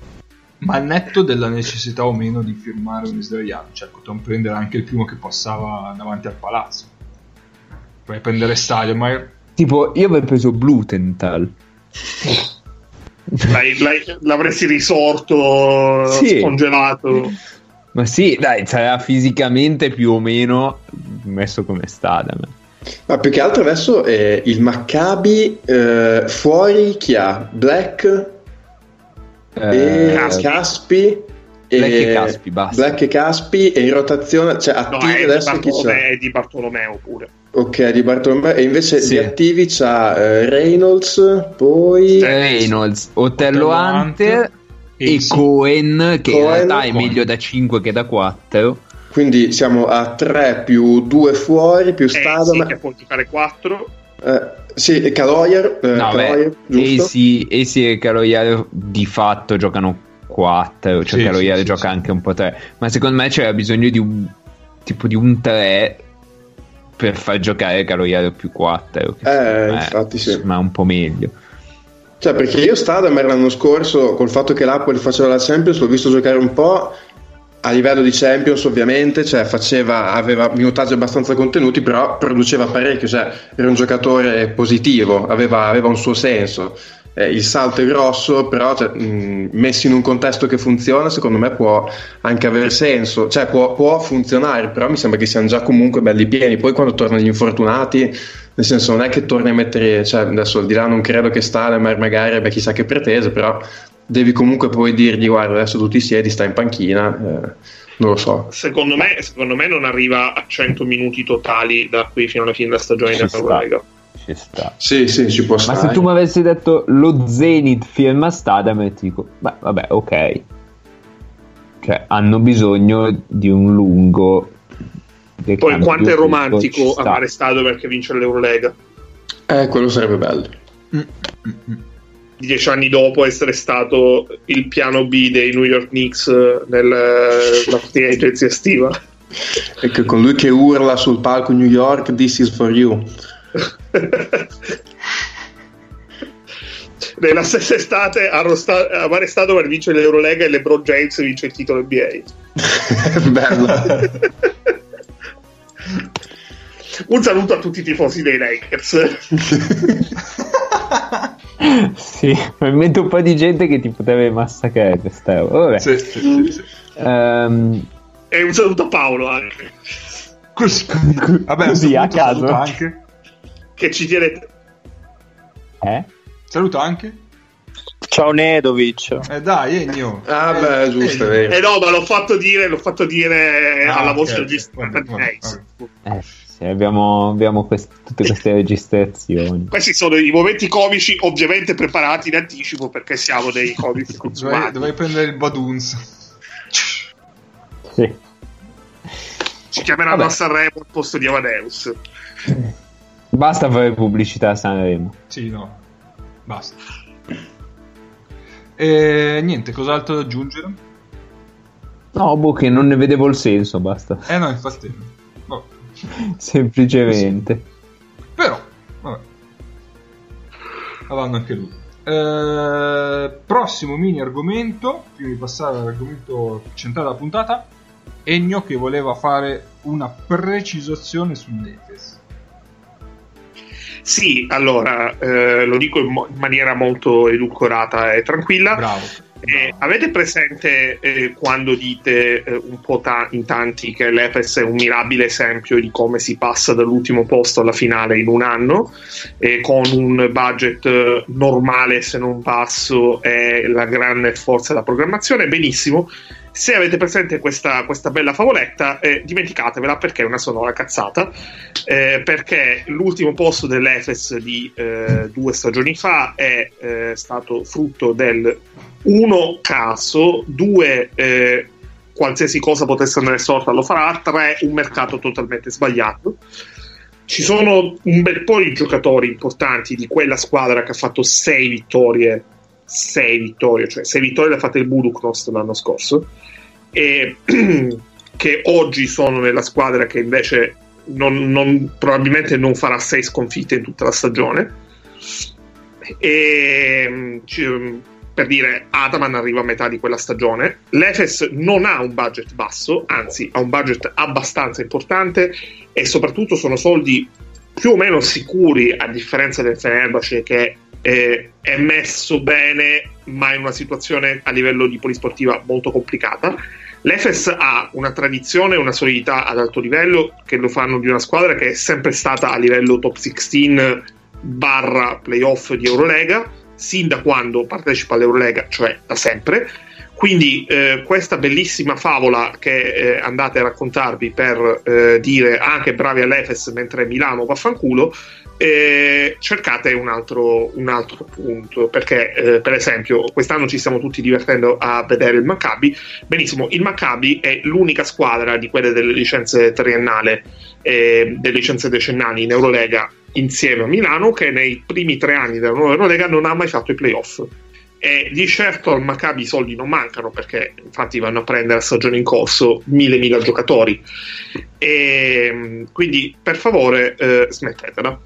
ma al netto della necessità o meno di firmare un israeliano, cioè potevamo prendere anche il primo che passava davanti al palazzo. Puoi prendere Stadio, ma... Tipo, io avrei preso Blutenthal. L'hai, l'hai, l'avresti risorto, sì. scongelato. Ma sì, dai, sarà fisicamente più o meno messo come Stadam. Ma più che altro adesso eh, il Maccabi eh, fuori chi ha? Black e Caspi. Black e Caspi, basta. Black e Caspi e in rotazione, cioè attivi no, adesso chi c'è? È di Bartolomeo pure. Ok, di Bartolomeo e invece sì. di attivi c'ha eh, Reynolds, poi Reynolds, Otello Hunter e, e Cohen che Cohen, in realtà è meglio da 5 che da 4. Quindi siamo a 3 più 2 fuori più Stadom. Eh, sì, che può giocare 4. Eh, sì, e Caloyer, eh, no, Caloyer Essi, Essi e Caloyer di fatto giocano 4, cioè sì, Caloyer sì, gioca sì, anche un po' 3, ma secondo me c'era bisogno di un tipo di un 3 per far giocare Caloyer più 4. Eh, infatti sì. Ma un po' meglio. Cioè, perché io Stadamer l'anno scorso, col fatto che l'Apple faceva la Champions, l'ho visto giocare un po' a livello di Champions ovviamente, cioè faceva, aveva minutaggi abbastanza contenuti, però produceva parecchio, cioè era un giocatore positivo, aveva, aveva un suo senso. Eh, il salto è grosso, però cioè, mh, messo in un contesto che funziona, secondo me può anche avere senso, cioè può, può, funzionare, però mi sembra che siano già comunque belli pieni. Poi quando tornano gli infortunati, nel senso non è che torni a mettere, cioè adesso al di là non credo che Stalemer magari abbia chissà che pretese, però devi comunque poi dirgli guarda adesso tu ti siedi, stai in panchina, eh, non lo so. Secondo me, secondo me, non arriva a 100 minuti totali da qui fino alla fine della stagione della Lega. Ci sta. Sì, sì, ci può stare. Ma se tu mi avessi detto lo Zenith firma Stadam, ti dico, beh, vabbè, ok. Cioè, hanno bisogno di un lungo. Poi quanto è romantico amare Stadio perché vince l'Eurolega? Eh, quello sarebbe bello. Mm, mm, mm dieci anni dopo essere stato il piano B dei New York Knicks eh, nella partita di agenzia estiva. Ecco, con lui che urla sul palco New York, this is for you. Nella stessa estate ha arrestato per vincere l'Eurolega e LeBron James vince il titolo NBA. Bello. Un saluto a tutti i tifosi dei Lakers. sì, probabilmente un po' di gente che ti potrebbe massacrare quest'euro. Vabbè. Sì, sì, sì, sì. Um... E un saluto a Paolo anche. Così, Vabbè, Così a caso. anche. Che ci tiene. Eh? Saluto anche. Ciao Nedovic. Eh dai, Ennio. Ah eh, beh, giusto, eh, eh no, ma l'ho fatto dire, l'ho fatto dire ah, alla voce registrata di Eh sì, abbiamo, abbiamo quest- tutte queste registrazioni. Questi sono i momenti comici, ovviamente preparati in anticipo perché siamo dei comici consumati. Dovrei prendere il Baduns. Sì. Ci chiameranno Vabbè. a Sanremo al posto di Amadeus. Basta fare pubblicità a Sanremo. Sì, no. Basta. E niente, cos'altro da aggiungere? No, boh, che non ne vedevo il senso, basta. Eh no, infatti. Semplicemente. Però, vabbè. Avanno anche lui. Eh, prossimo mini argomento, prima di passare all'argomento centrale della puntata, Ennio che voleva fare una precisazione sull'Efes. Sì, allora eh, lo dico in, mo- in, maniera molto edulcorata e tranquilla. Bravo. Eh, avete presente eh, quando dite eh, un po' ta- in tanti che l'Efes è un mirabile esempio di come si passa dall'ultimo posto alla finale in un anno, con un budget eh, normale se non basso e la grande forza della programmazione? Benissimo se avete presente questa, questa bella favoletta, eh, dimenticatevela perché è una sonora cazzata. Eh, perché l'ultimo posto dell'Efes di due stagioni fa è stato frutto del uno caso, due eh, qualsiasi cosa potesse andare storta lo farà, tre un mercato totalmente sbagliato. Ci sono un bel po' di giocatori importanti di quella squadra che ha fatto sei vittorie 6 vittorie, cioè 6 vittorie le ha fatte il Buduknost l'anno scorso, e che oggi sono nella squadra che invece non, non, probabilmente non farà 6 sconfitte in tutta la stagione. E per dire, Ataman arriva a metà di quella stagione. L'Efes non ha un budget basso, anzi ha un budget abbastanza importante e soprattutto sono soldi più o meno sicuri a differenza del Fenerbahce che eh, è messo bene, ma in una situazione a livello di polisportiva molto complicata. L'Efes ha una tradizione e una solidità ad alto livello che lo fanno di una squadra che è sempre stata a livello top 16 barra playoff di Eurolega, sin da quando partecipa all'Eurolega, cioè da sempre. Quindi eh, questa bellissima favola che eh, andate a raccontarvi per eh, dire anche bravi all'Efes mentre Milano vaffanculo, eh, cercate un altro, un altro, punto perché eh, per esempio quest'anno ci stiamo tutti divertendo a vedere il Maccabi benissimo il Maccabi è l'unica squadra di quelle delle licenze triennale e delle licenze decennali in Eurolega insieme a Milano che nei primi tre anni della nuova Eurolega non ha mai fatto i playoff e di certo al Maccabi i soldi non mancano perché infatti vanno a prendere a stagione in corso mille mila giocatori e quindi per favore eh, smettetela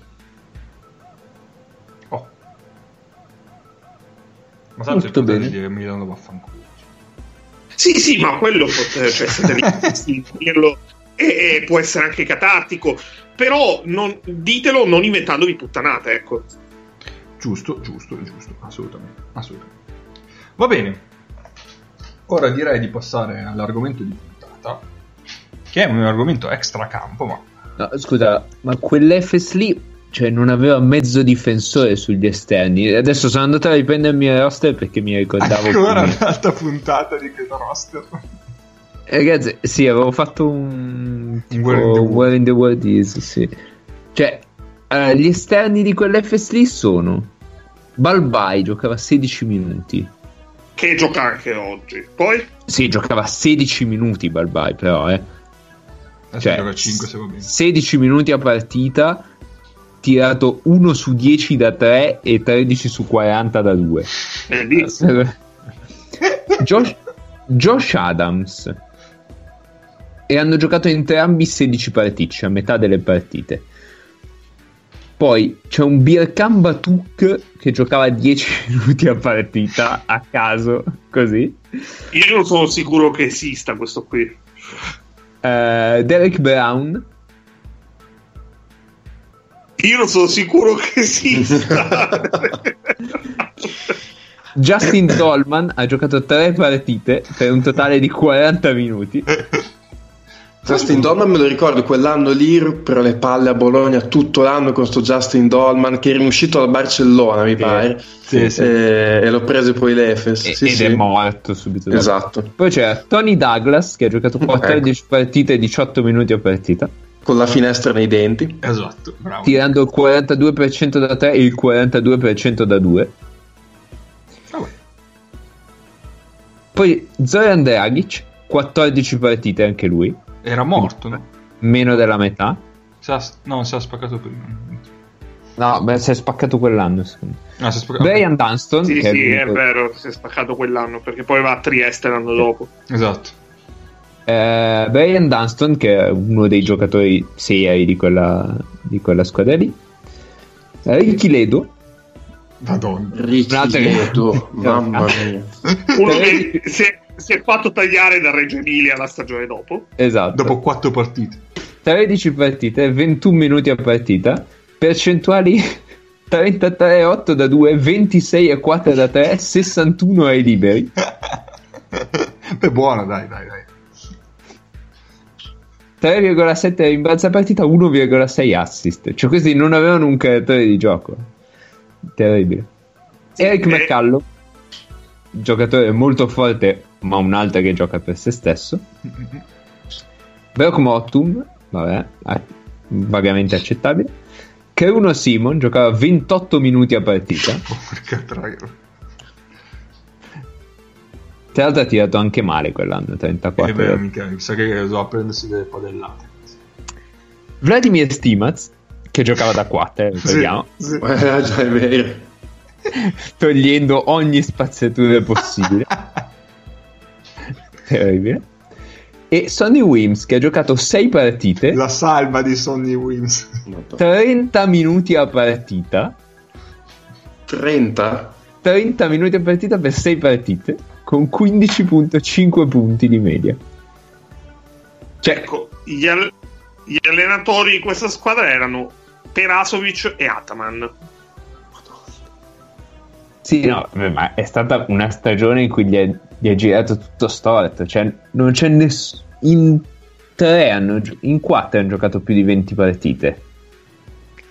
Ma tanto Molto bene. dire Milano vaffanculo. Sì, sì, ma quello cioè, siete lì dirlo e, e, può essere anche catartico, però non, ditelo non inventandovi puttanate, ecco. Giusto, giusto, giusto, assolutamente, assolutamente. Va bene. Ora direi di passare all'argomento di puntata, che è un argomento extra campo, ma... No, scusa, ma quell'FS lì cioè non aveva mezzo difensore sugli esterni. Adesso sono andato a riprendere il mio roster perché mi ricordavo. Ancora come... un'altra puntata di questo roster. Eh, ragazzi, sì, avevo fatto un. Tipo, Where, in the Where in the World is, sì. Cioè, uh, gli esterni di quell'FS lì sono. Balbai giocava 16 minuti. Che gioca anche oggi. Poi? Sì, giocava 16 minuti Balbai, però, eh. Cioè, 5, 16 minuti a partita tirato 1 su 10 da 3 e 13 su 40 da 2. Josh, Josh Adams. E hanno giocato entrambi 16 partite, cioè a metà delle partite. Poi c'è un Birkan Batuk che giocava 10 minuti a partita a caso, così. Io non sono sicuro che esista questo qui. Uh, Derek Brown io non sono sicuro che esista. Justin Dolman ha giocato tre partite per un totale di 40 minuti. Justin Dolman me lo ricordo quell'anno lì per le palle a Bologna tutto l'anno con sto Justin Dolman che era uscito dal Barcellona mi pare sì, sì. E, e, l'ho preso poi l'Efes e, sì, ed è morto subito dopo. esatto poi c'è Tony Douglas che ha giocato 14 ecco. partite e 18 minuti a partita con la finestra nei denti. Esatto, bravo. Tirando il 42% da 3 e il 42% da 2. Oh. Poi Zoran Dragic, 14 partite anche lui. Era morto, no? Meno della metà. Sa, no, si è spaccato prima. No, beh, si è spaccato quell'anno. No, si è spaccato... Brian Dunston. Sì, sì, è, è vero, si è spaccato quell'anno perché poi va a Trieste l'anno dopo. Esatto. Eh, Brian Dunston, che è uno dei giocatori seri di quella, di quella squadra lì. Eh, Ricky Ledo. Madonna. Ricky Ledo, mamma mia. Uno che si è, si è, fatto tagliare da Reggio Emilia la stagione dopo. Esatto. Dopo 4 partite. 13 partite, 21 minuti a partita, percentuali 33 8 da 2, 26 e 4 da 3, 61 ai liberi. Beh, buono, dai, dai, dai. 3,7 rimbalzi a partita, 1,6 assist. Cioè, questi non avevano un carattere di gioco. Terribile. Eric eh. McCallow, giocatore molto forte, ma un altro che gioca per se stesso. Brock Mortum, vabbè, eh, vagamente accettabile. Che Simon giocava 28 minuti a partita. Porca troia. Tra l'altro ha tirato anche male quell'anno, 34. Eh beh, mica, mi sa che doveva prendersi delle padellate. Vladimir Stimaz, che giocava da 4, eh, ricordiamo. Sì, sì. Eh, già è vero. Togliendo ogni spaziatura possibile. Terribile. E Sonny Wims, che ha giocato 6 partite. La salva di Sonny Wims. 30 minuti a partita. 30? 30 minuti a partita per 6 partite con 15.5 punti di media. Cioè, ecco, gli, all- gli allenatori di questa squadra erano Perasovic e Ataman. Sì, no, ma è stata una stagione in cui gli è, gli è girato tutto storto. Cioè, non c'è nessuno. In tre hanno, in quattro hanno giocato più di 20 partite.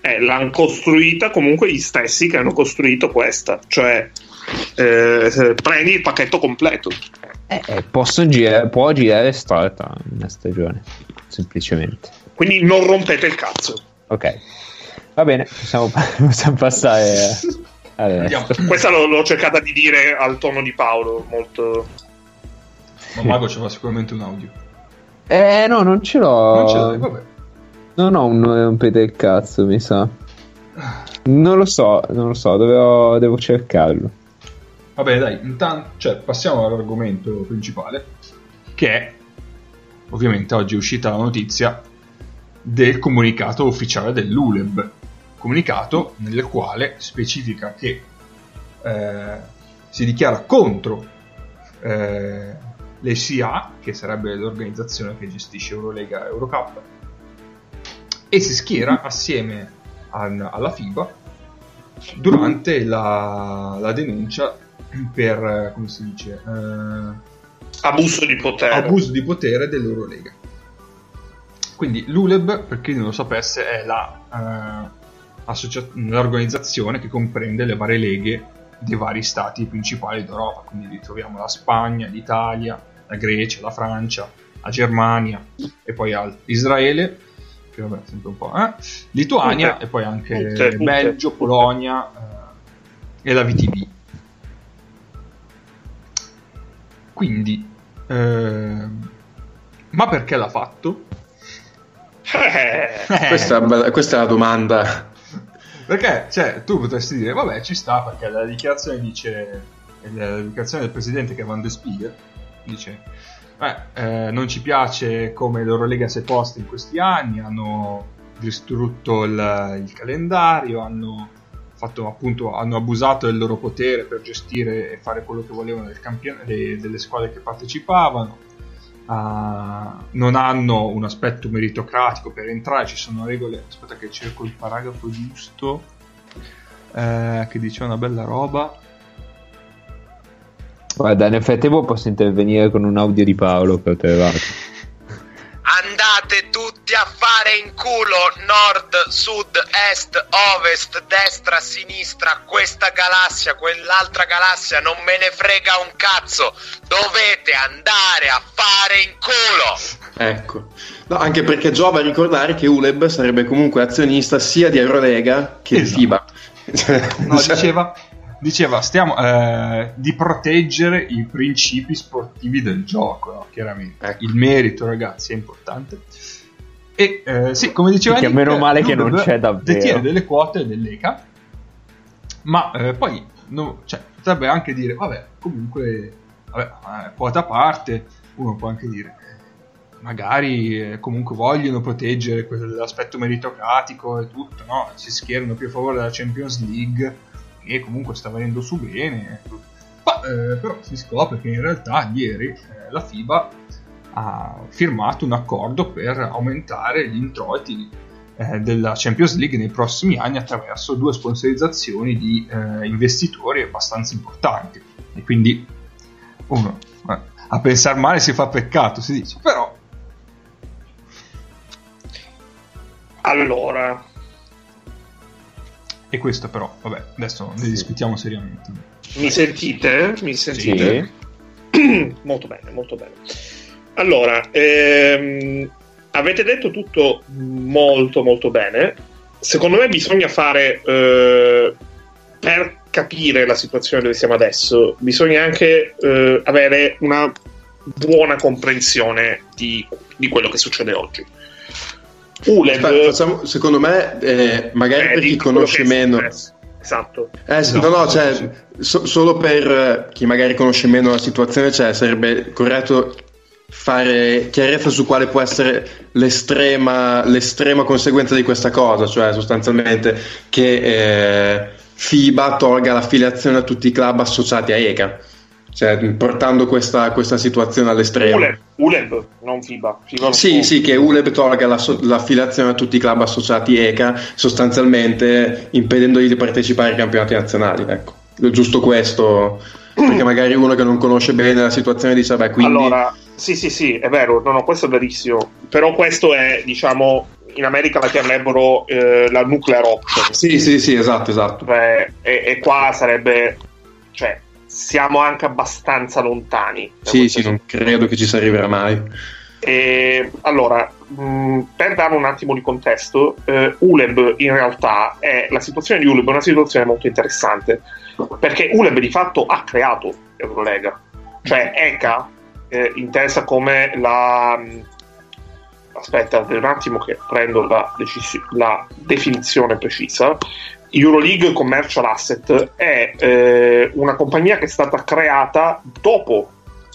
Eh, l'hanno costruita comunque gli stessi che hanno costruito questa. Cioè, eh, prendi il pacchetto completo. Eh, eh girare, può girare storta una stagione, semplicemente. Quindi non rompete il cazzo. Ok, va bene, possiamo, possiamo passare. A... Questa l'ho, l'ho, cercata di dire al tono di Paolo, molto. Ma Mago c'era sicuramente un audio. Eh, no, non ce l'ho. Non ce l'hai, vabbè. Non ho un rompete il cazzo, mi sa. Non lo so, non lo so, devo, devo cercarlo. Vabbè, dai, intanto, cioè, passiamo all'argomento principale, che è, ovviamente oggi è uscita la notizia del comunicato ufficiale dell'ULEB, comunicato nel quale specifica che eh, si dichiara contro eh, l'ECA, che sarebbe l'organizzazione che gestisce Eurolega e Eurocup, e si schiera assieme al, alla FIBA durante la, la denuncia per, come si dice, eh, abuso di potere. Abuso di potere dell'Eurolega. Quindi l'ULEB, per chi non lo sapesse, è la, eh, associa- l'organizzazione che comprende le varie leghe dei vari stati principali d'Europa. Quindi ritroviamo la Spagna, l'Italia, la Grecia, la Francia, la Germania e poi Israele, che vabbè, sempre un po', eh? Lituania Tutte. e poi anche Tutte. Belgio, Polonia eh, e la VTB. Quindi, eh, ma perché l'ha fatto? Eh, questa, questa, è la domanda. Perché, cioè, tu potresti dire, vabbè, ci sta, perché la dichiarazione dice, la dichiarazione del presidente che è Van der Spiegel, dice, eh, eh, non ci piace come l'Eurolega si è posta in questi anni, hanno distrutto il, il calendario, hanno fatto appunto hanno abusato del loro potere per gestire e fare quello che volevano del campion- de- delle squadre che partecipavano uh, non hanno un aspetto meritocratico per entrare ci sono regole aspetta che cerco il paragrafo giusto eh, che dice una bella roba. Guarda nel frattempo posso intervenire con un audio di Paolo che ho trovato andate tutti a fare in culo nord, sud, est, ovest, destra, sinistra, questa galassia, quell'altra galassia, non me ne frega un cazzo, dovete andare a fare in culo. Ecco. No, anche perché giova a ricordare che ULEB sarebbe comunque azionista sia di Eurolega che esatto. di FIBA. No, diceva diceva stiamo eh, di proteggere i principi sportivi del gioco, no? chiaramente. Ecco. Il merito, ragazzi, è importante. E eh, sì, come diceva Nick, meno male che non c'è davvero. Detiene delle quote dell'ECA, ma eh, poi no, cioè, potrebbe anche dire, vabbè, comunque, vabbè, eh, quota a parte, uno può anche dire, magari eh, comunque vogliono proteggere l'aspetto meritocratico e tutto, no? Si schierano più a favore della Champions League che comunque sta venendo su bene. Ma, eh, però si scopre che in realtà ieri eh, la FIBA ha firmato un accordo per aumentare gli introiti eh, della Champions League nei prossimi anni attraverso due sponsorizzazioni di eh, investitori abbastanza importanti. E quindi uno eh, a pensare male si fa peccato, si dice, però allora, e questo però, vabbè, adesso ne discutiamo seriamente. Mi sentite? Mi sentite? Sì. molto bene, molto bene. Allora, ehm, avete detto tutto molto molto bene. Secondo me bisogna fare, eh, per capire la situazione dove siamo adesso, bisogna anche eh, avere una buona comprensione di, di quello che succede oggi. ULED. Aspetta, facciamo, secondo me eh, magari eh, per chi conosce meno. esatto, eh, esatto. no no cioè, so, solo per eh, chi magari conosce meno la situazione cioè, sarebbe corretto fare chiarezza su quale può essere l'estrema, l'estrema conseguenza di questa cosa cioè sostanzialmente che eh, FIBA tolga l'affiliazione a tutti i club associati a ECA cioè, portando questa, questa, situazione all'estremo. ULEB, ULEB non FIBA. FIBA sì, sì, che ULEB tolga la, l'affiliazione a tutti i club associati ECA, sostanzialmente impedendogli di partecipare ai campionati nazionali. Ecco. giusto questo, perché magari uno che non conosce bene la situazione dice, beh, quindi... Allora, sì, sì, sì, è vero, no, no, questo è verissimo, però questo è, diciamo, in America la chiamerebbero eh, la nuclear option. Sì, sì, sì, esatto, esatto. Cioè, e, e, qua sarebbe, cioè, siamo anche abbastanza lontani. Sì, sì, non credo che ci si arriverà mai. E, allora, mh, per dare un attimo di contesto, eh, ULEB in realtà è la situazione di ULEB è una situazione molto interessante perché ULEB di fatto ha creato Eurolega, cioè ECA eh, intesa come la aspetta un attimo che prendo la, decis- la definizione precisa Euroleague Commercial Asset è eh, una compagnia che è stata creata dopo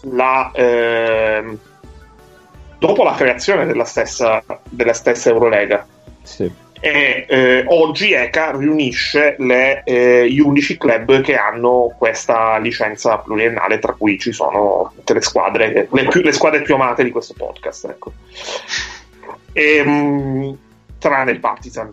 la, eh, dopo la creazione della stessa, della stessa Eurolega. Sì. E eh, oggi ECA riunisce le, eh, gli 11 club che hanno questa licenza pluriennale, tra cui ci sono tutte le squadre, le, più, le squadre più amate di questo podcast. Ecco. E, mh, mm, tranne il Partizan.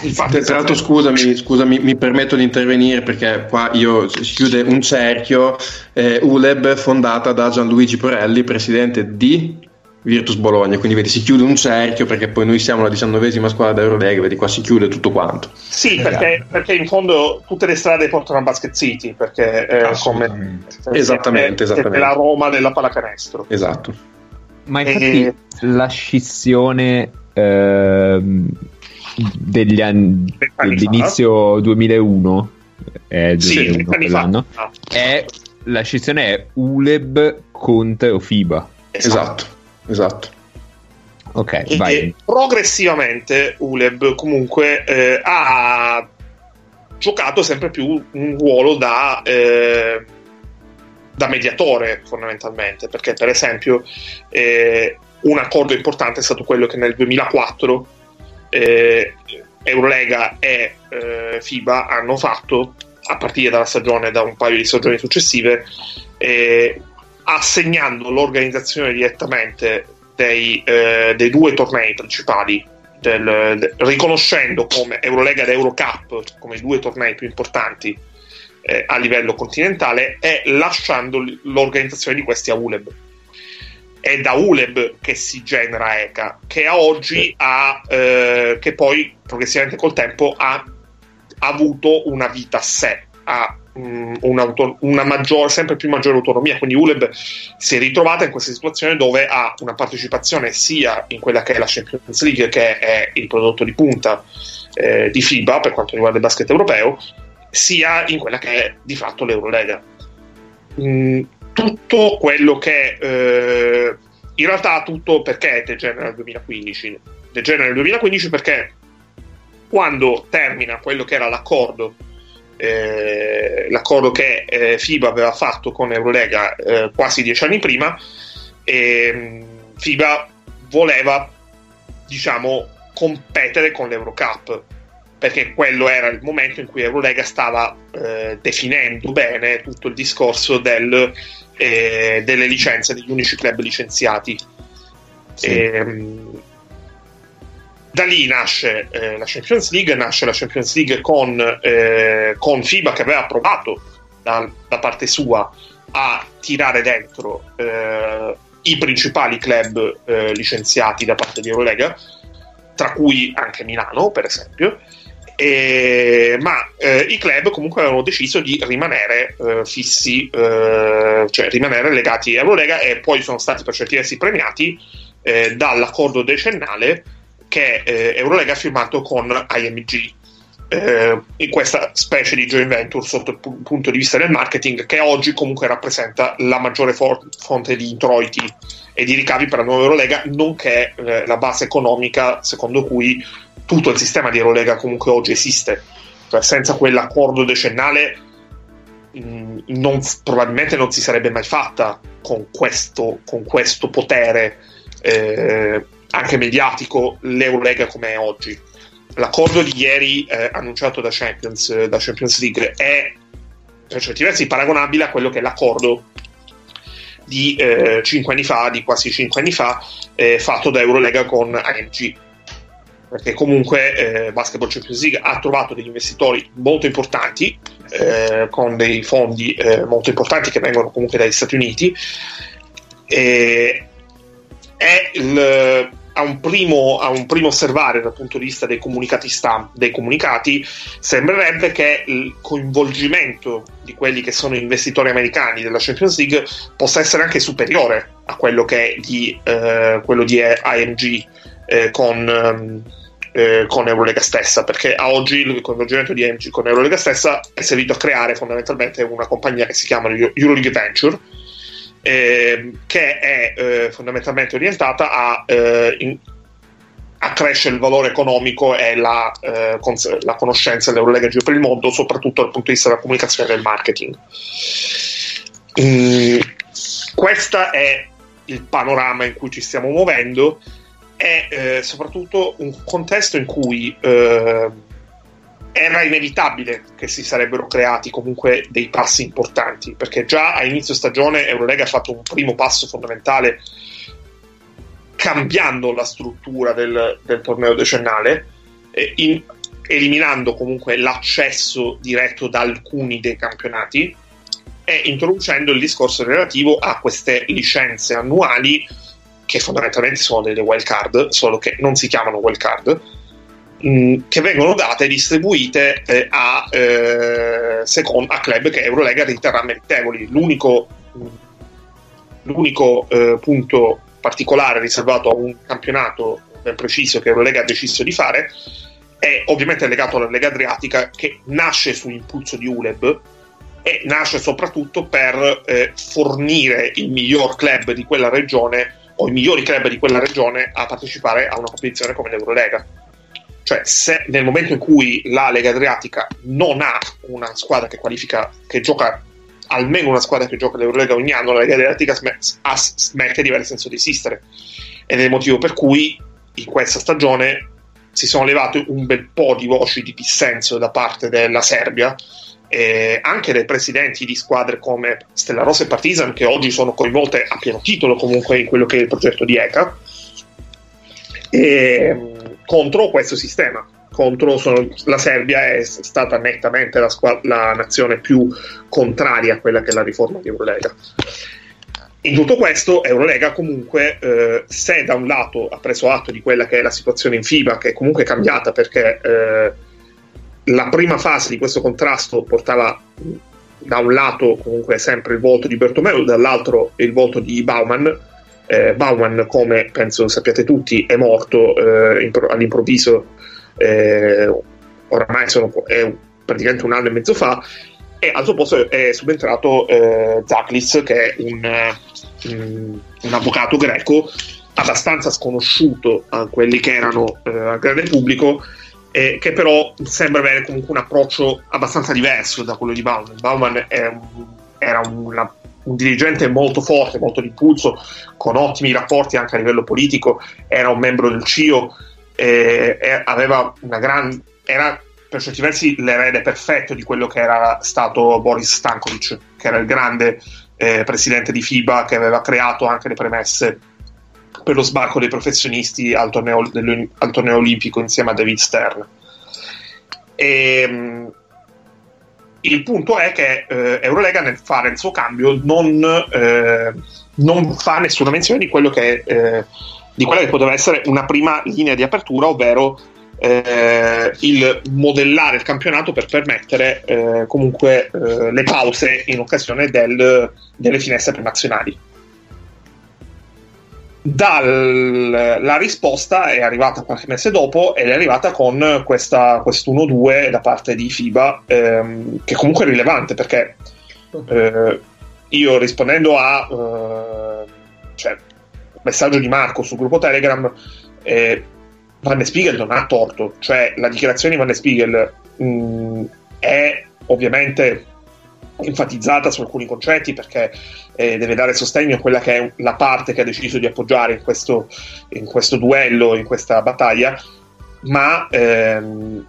Infatti, tra l'altro, scusami, scusami, mi permetto di intervenire perché qua io si chiude un cerchio. Eh, ULEB fondata da Gianluigi Porelli, presidente di Virtus Bologna. Quindi vedi, si chiude un cerchio perché poi noi siamo la diciannovesima squadra d'Eurolega. Vedi, qua si chiude tutto quanto. Sì, perché, perché in fondo tutte le strade portano a Basket City. Perché eh, come esattamente, esattamente. è la Roma della pallacanestro. Esatto. Ma infatti e... la scissione. Ehm degli anni, dell'inizio 2001, eh, 2001 sì, quell'anno, è, la scissione è ULEB contro FIBA. Esatto, esatto. Ok, e vai. progressivamente ULEB comunque eh, ha giocato sempre più un ruolo da, eh, da mediatore fondamentalmente, perché per esempio eh, un accordo importante è stato quello che nel 2004 eh, Eurolega e eh, FIBA hanno fatto a partire dalla stagione, da un paio di stagioni successive, eh, assegnando l'organizzazione direttamente dei, eh, dei due tornei principali, del, de, riconoscendo come Eurolega ed Eurocup come i due tornei più importanti eh, a livello continentale e lasciando l'organizzazione di questi a ULEB è da ULEB che si genera ECA, che a oggi ha, eh, che poi progressivamente col tempo ha, ha avuto una vita a sé, ha um, una, una maggiore, sempre più maggiore autonomia. Quindi ULEB si è ritrovata in questa situazione dove ha una partecipazione sia in quella che è la Champions League, che è il prodotto di punta eh, di FIBA per quanto riguarda il basket europeo, sia in quella che è di fatto l'Eurolega. Mm, tutto quello che eh, in realtà tutto perché degenera nel 2015 degenera nel 2015 perché quando termina quello che era l'accordo eh, l'accordo che eh, FIBA aveva fatto con Eurolega eh, quasi dieci anni prima ehm, FIBA voleva diciamo competere con l'Eurocup perché quello era il momento in cui Eurolega stava eh, definendo bene tutto il discorso del eh, delle licenze degli unici club licenziati. Sì. E, ehm, da lì nasce eh, la Champions League, nasce la Champions League con, eh, con FIBA che aveva provato da, da, parte sua a tirare dentro eh, i principali club eh, licenziati da parte di Eurolega, tra cui anche Milano, per esempio. E, ma eh, i club comunque avevano deciso di rimanere eh, fissi, eh, cioè rimanere legati a Eurolega e poi sono stati per certi versi premiati eh, dall'accordo decennale che eh, Eurolega ha firmato con IMG. Eh, in questa specie di joint venture sotto il pu- punto di vista del marketing che oggi comunque rappresenta la maggiore for- fonte di introiti e di ricavi per la nuova Eurolega nonché la base economica secondo cui tutto il sistema di Eurolega comunque oggi esiste, cioè senza quell'accordo decennale mm, non, probabilmente non si sarebbe mai fatta con questo, con questo potere eh, anche mediatico l'Eurolega come è oggi. L'accordo di ieri eh, annunciato da Champions, da Champions League è per certi versi paragonabile a quello che è l'accordo di eh, 5 anni fa, di quasi 5 anni fa, eh, fatto da Eurolega con AMG perché comunque eh, Basketball Champions League ha trovato degli investitori molto importanti, eh, con dei fondi eh, molto importanti che vengono comunque dagli Stati Uniti. È il, a, un primo, a un primo osservare dal punto di vista dei comunicati stamp, dei comunicati, sembrerebbe che il coinvolgimento di quelli che sono investitori americani della Champions League possa essere anche superiore a quello che di, eh, quello di IMG eh, con. Um, eh, con Eurolega stessa, perché a oggi il coinvolgimento di AMG con Eurolega stessa è servito a creare fondamentalmente una compagnia che si chiama Euroleague Venture, eh, che è eh, fondamentalmente orientata a, eh, in, a, crescere il valore economico e la, eh, cons- la conoscenza dell'Eurolega in giro per il mondo, soprattutto dal punto di vista della comunicazione e del marketing. Mm, questo è il panorama in cui ci stiamo muovendo è eh, soprattutto un contesto in cui eh, era inevitabile che si sarebbero creati comunque dei passi importanti, perché già a inizio stagione Eurolega ha fatto un primo passo fondamentale cambiando la struttura del, del torneo decennale, eh, in, eliminando comunque l'accesso diretto da alcuni dei campionati e introducendo il discorso relativo a queste licenze annuali che fondamentalmente sono delle wild card, solo che non si chiamano wild card, che vengono date e distribuite eh, a, eh, secondo, a club che Eurolega riterrà meritevoli. L'unico, l'unico eh, punto particolare riservato a un campionato ben preciso che Eurolega ha deciso di fare è ovviamente legato alla Lega Adriatica che nasce su impulso di ULEB e nasce soprattutto per eh, fornire il miglior club di quella regione o i migliori club di quella regione a partecipare a una competizione come l'Eurolega. Cioè, se nel momento in cui la Lega Adriatica non ha una squadra che qualifica, che gioca almeno una squadra che gioca l'Eurolega ogni anno, la Lega Adriatica smette di avere senso di esistere. Ed è il motivo per cui in questa stagione si sono levate un bel po' di voci di dissenso da parte della Serbia eh, anche dai presidenti di squadre come Stella Rossa e Partizan, che oggi sono coinvolte a pieno titolo comunque in quello che è il progetto di ECA, e, contro questo sistema. Contro sono, la Serbia è stata nettamente la, squadra, la nazione più contraria a quella che è la riforma di Eurolega. In tutto questo, Eurolega comunque, eh, se da un lato ha preso atto di quella che è la situazione in FIBA, che è comunque cambiata perché eh, la prima fase di questo contrasto portava da un lato comunque sempre il voto di Bertomeu, dall'altro il voto di Bauman. Eh, Bauman, come penso sappiate tutti, è morto eh, impro- all'improvviso, eh, oramai sono, è praticamente un anno e mezzo fa, e al suo posto è subentrato eh, Zaklis, che è un, un, un, avvocato greco abbastanza sconosciuto a quelli che erano eh, al grande pubblico, eh, che però sembra avere comunque un approccio abbastanza diverso da quello di Bauman. Bauman un, era una, un dirigente molto forte, molto di impulso, con ottimi rapporti anche a livello politico, era un membro del CIO, eh, aveva una gran, era per certi versi l'erede perfetto di quello che era stato Boris Stankovic, che era il grande eh, presidente di FIBA che aveva creato anche le premesse per lo sbarco dei professionisti al torneo, al torneo olimpico insieme a David Stern. E, ehm, il punto è che eh, Eurolega nel fare il suo cambio non, eh, non fa nessuna menzione di, che, eh, di quella che poteva essere una prima linea di apertura, ovvero eh, il modellare il campionato per permettere eh, comunque eh, le pause in occasione del, delle finestre premazionali dal, la risposta è arrivata qualche mese dopo ed è arrivata con questa, questo 1-2 da parte di FIBA ehm, che comunque è rilevante perché eh, io rispondendo a eh, cioè, messaggio di Marco sul gruppo Telegram eh, Van Spiegel non ha torto cioè la dichiarazione di Van Spiegel mh, mm, è ovviamente enfatizzata su alcuni concetti perché eh, deve dare sostegno a quella che è la parte che ha deciso di appoggiare in questo, in questo duello, in questa battaglia, ma ehm,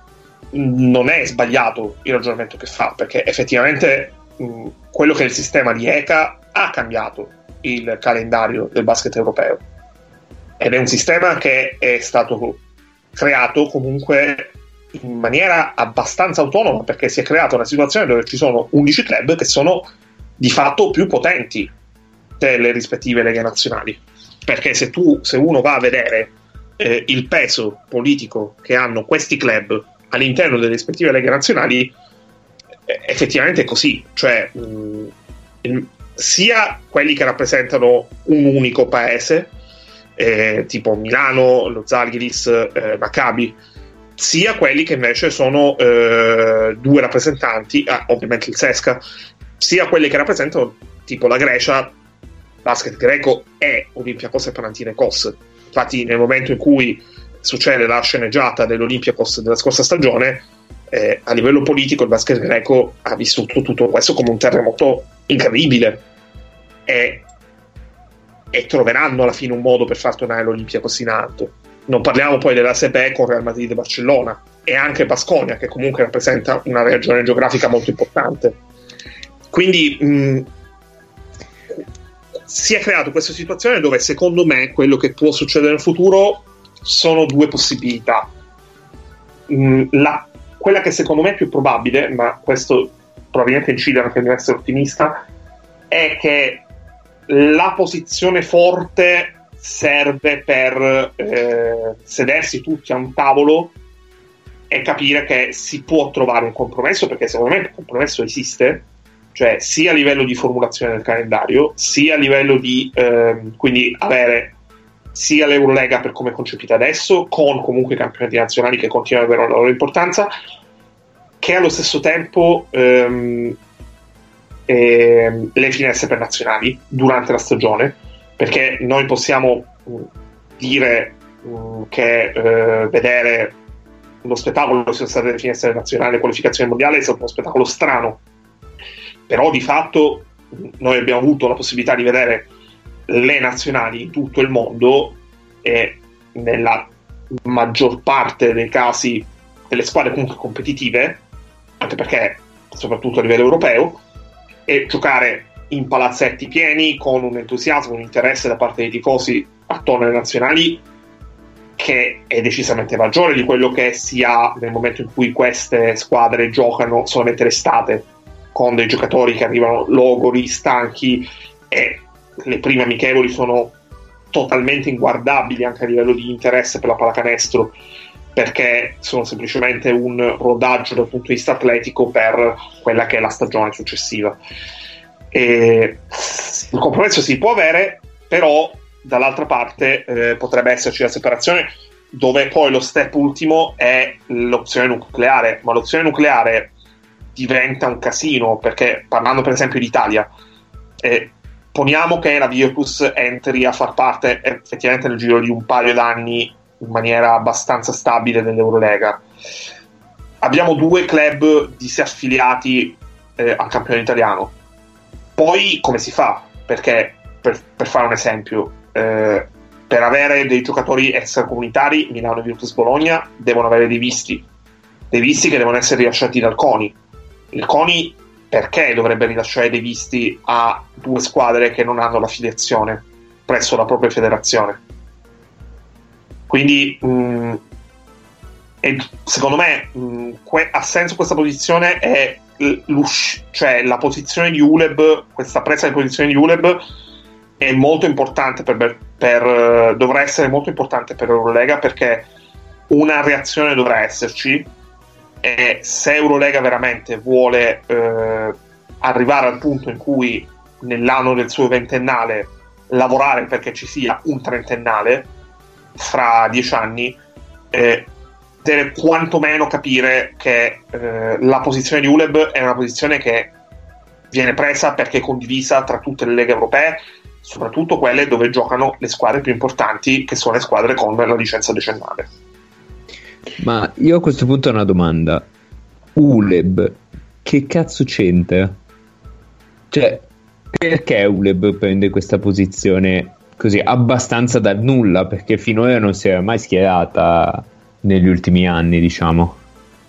non è sbagliato il ragionamento che fa perché effettivamente mh, quello che è il sistema di ECA ha cambiato il calendario del basket europeo. Ed è un sistema che è stato creato comunque in maniera abbastanza autonoma perché si è creata una situazione dove ci sono 11 club che sono di fatto più potenti delle rispettive leghe nazionali. Perché se, tu, se uno va a vedere eh, il peso politico che hanno questi club all'interno delle rispettive leghe nazionali, eh, effettivamente è così. Cioè, mh, il, sia quelli che rappresentano un unico paese, eh, tipo Milano, lo Zalgiris, eh, Maccabi, sia quelli che invece sono eh, due rappresentanti, ah, ovviamente il Sesca, sia quelli che rappresentano tipo la Grecia, basket greco e Olympiacos e Panathinaikos. Infatti nel momento in cui succede la sceneggiata dell'Olympiacos della scorsa stagione, eh, a livello politico il basket greco ha vissuto tutto questo come un terremoto incredibile e, e troveranno alla fine un modo per far tornare l'Olympiacos in alto non parliamo poi della Sepe con Real Madrid e Barcellona e anche Basconia, che comunque rappresenta una regione geografica molto importante. Quindi mh, si è creata questa situazione dove secondo me quello che può succedere nel futuro sono due possibilità. Mh, la, quella che secondo me è più probabile, ma questo probabilmente incide anche nel essere ottimista, è che la posizione forte serve per eh, sedersi tutti a un tavolo e capire che si può trovare un compromesso, perché secondo me il compromesso esiste, cioè sia a livello di formulazione del calendario, sia a livello di eh, quindi avere sia l'Eurolega per come è concepita adesso, con comunque i campionati nazionali che continuano ad avere la loro importanza, che allo stesso tempo ehm, ehm, le finestre per nazionali durante la stagione perché noi possiamo mm, dire mm, che eh, vedere lo spettacolo sia state le finestre nazionali qualificazione mondiale è stato uno spettacolo strano. Però di fatto noi abbiamo avuto la possibilità di vedere le nazionali in tutto il mondo e nella maggior parte dei casi delle squadre comunque competitive anche perché soprattutto a livello europeo e giocare in palazzetti pieni con un entusiasmo, un interesse da parte dei tifosi attorno alle nazionali che è decisamente maggiore di quello che si ha nel momento in cui queste squadre giocano solamente l'estate con dei giocatori che arrivano logori, stanchi e le prime amichevoli sono totalmente inguardabili anche a livello di interesse per la pallacanestro perché sono semplicemente un rodaggio dal punto di vista atletico per quella che è la stagione successiva. E il compromesso si può avere, però dall'altra parte eh, potrebbe esserci la separazione dove poi lo step ultimo è l'opzione nucleare, ma l'opzione nucleare diventa un casino perché parlando per esempio d'Italia, eh, poniamo che la Virtus entri a far parte effettivamente nel giro di un paio d'anni in maniera abbastanza stabile dell'Eurolega. Abbiamo due club disaffiliati eh, al campione italiano poi come si fa? Perché, per, per fare un esempio, eh, per avere dei giocatori extracomunitari, Milano e Virtus Bologna devono avere dei visti, dei visti che devono essere rilasciati dal CONI. Il CONI perché dovrebbe rilasciare dei visti a due squadre che non hanno l'affiliazione presso la propria federazione? Quindi mh, mm, secondo me mh, que- ha senso questa posizione e cioè la posizione di Uleb, questa presa di posizione di Uleb è molto importante per, per, dovrà essere molto importante per Eurolega perché una reazione dovrà esserci e se Eurolega veramente vuole eh, arrivare al punto in cui nell'anno del suo ventennale lavorare perché ci sia un trentennale fra dieci anni eh, deve quantomeno capire che eh, la posizione di ULEB è una posizione che viene presa perché è condivisa tra tutte le leghe europee, soprattutto quelle dove giocano le squadre più importanti, che sono le squadre con la licenza decennale. Ma io a questo punto ho una domanda. ULEB, che cazzo c'entra? Cioè, perché ULEB prende questa posizione così abbastanza dal nulla? Perché finora non si era mai schierata negli ultimi anni, diciamo.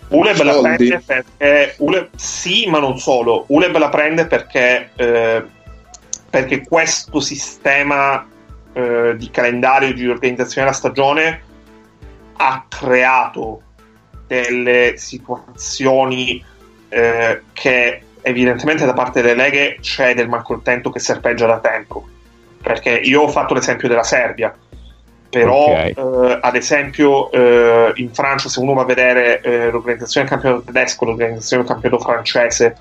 Uleb la prende perché Uleb, sì, ma non solo. Uleb la prende perché, eh, perché questo sistema eh, di calendario di organizzazione della stagione ha creato delle situazioni eh, che evidentemente da parte delle leghe c'è del malcontento che serpeggia da tempo. Perché io ho fatto l'esempio della Serbia, però okay. eh, ad esempio eh, in Francia se uno va a vedere eh, l'organizzazione del campionato tedesco, l'organizzazione del campionato francese,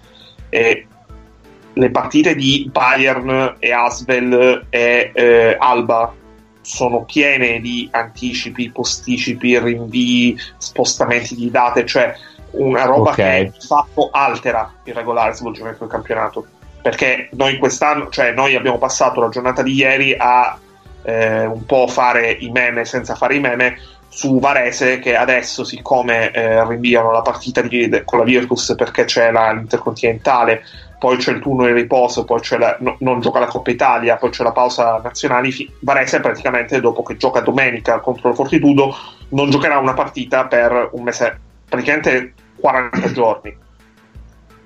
le partite di Bayern e Asvel e eh, Alba sono piene di anticipi, posticipi, rinvii, spostamenti di date, cioè una roba okay. che di fatto altera il regolare svolgimento del campionato. Perché noi quest'anno, cioè noi abbiamo passato la giornata di ieri a eh, un po' fare i meme senza fare i meme su Varese che adesso siccome eh, rinviano la partita di, con la Virtus perché c'è la, l'intercontinentale poi c'è il turno di riposo, poi la, no, non gioca la Coppa Italia, poi c'è la pausa nazionale. Varese praticamente dopo che gioca domenica contro il Fortitudo non giocherà una partita per un mese, praticamente 40 giorni,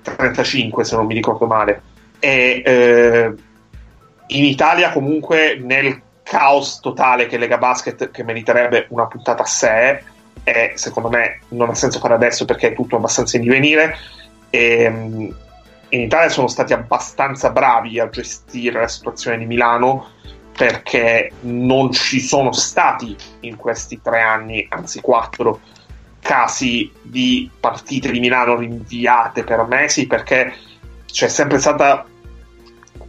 35 se non mi ricordo male. E eh, in Italia comunque nel caos totale che Lega Basket, che meriterebbe una puntata a sé, e secondo me non ha senso fare adesso perché è tutto abbastanza in divenire. E, in Italia sono stati abbastanza bravi a gestire la situazione di Milano perché non ci sono stati in questi tre anni, anzi quattro, casi di partite di Milano rinviate per mesi perché c'è sempre stata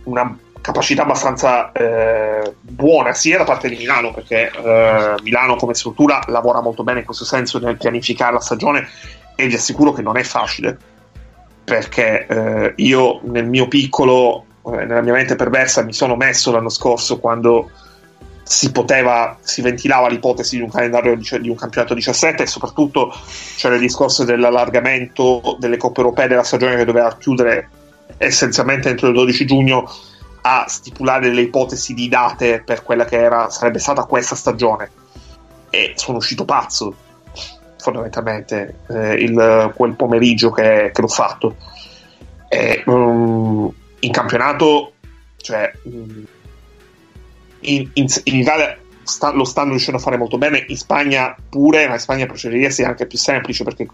una capacità abbastanza eh, buona sia da parte di Milano perché eh, Milano come struttura lavora molto bene in questo senso nel pianificare la stagione e vi assicuro che non è facile perché eh, io nel mio piccolo, eh, nella mia mente perversa, mi sono messo l'anno scorso quando si poteva, si ventilava l'ipotesi di un calendario di, un campionato 17 e soprattutto c'era il discorso dell'allargamento delle coppe europee della stagione che doveva chiudere essenzialmente entro il 12 giugno a stipulare delle ipotesi di date per quella che era, sarebbe stata questa stagione e sono uscito pazzo fondamentalmente eh, il, quel pomeriggio che, che l'ho fatto. E, um, in campionato, cioè, um, in, in, in, Italia sta, lo stanno riuscendo a fare molto bene, in Spagna pure, ma in Spagna procederia sia anche più semplice perché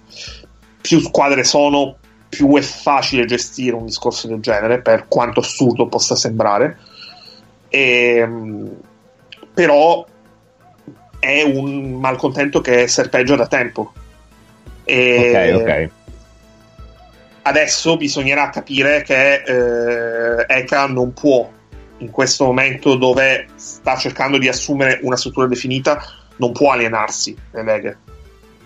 più squadre sono, più è facile gestire un discorso del genere, per quanto assurdo possa sembrare. E, um, però è un malcontento che serpeggia da tempo. E ok, ok. Adesso bisognerà capire che eh, ECA non può, in questo momento dove sta cercando di assumere una struttura definita, non può alienarsi le leghe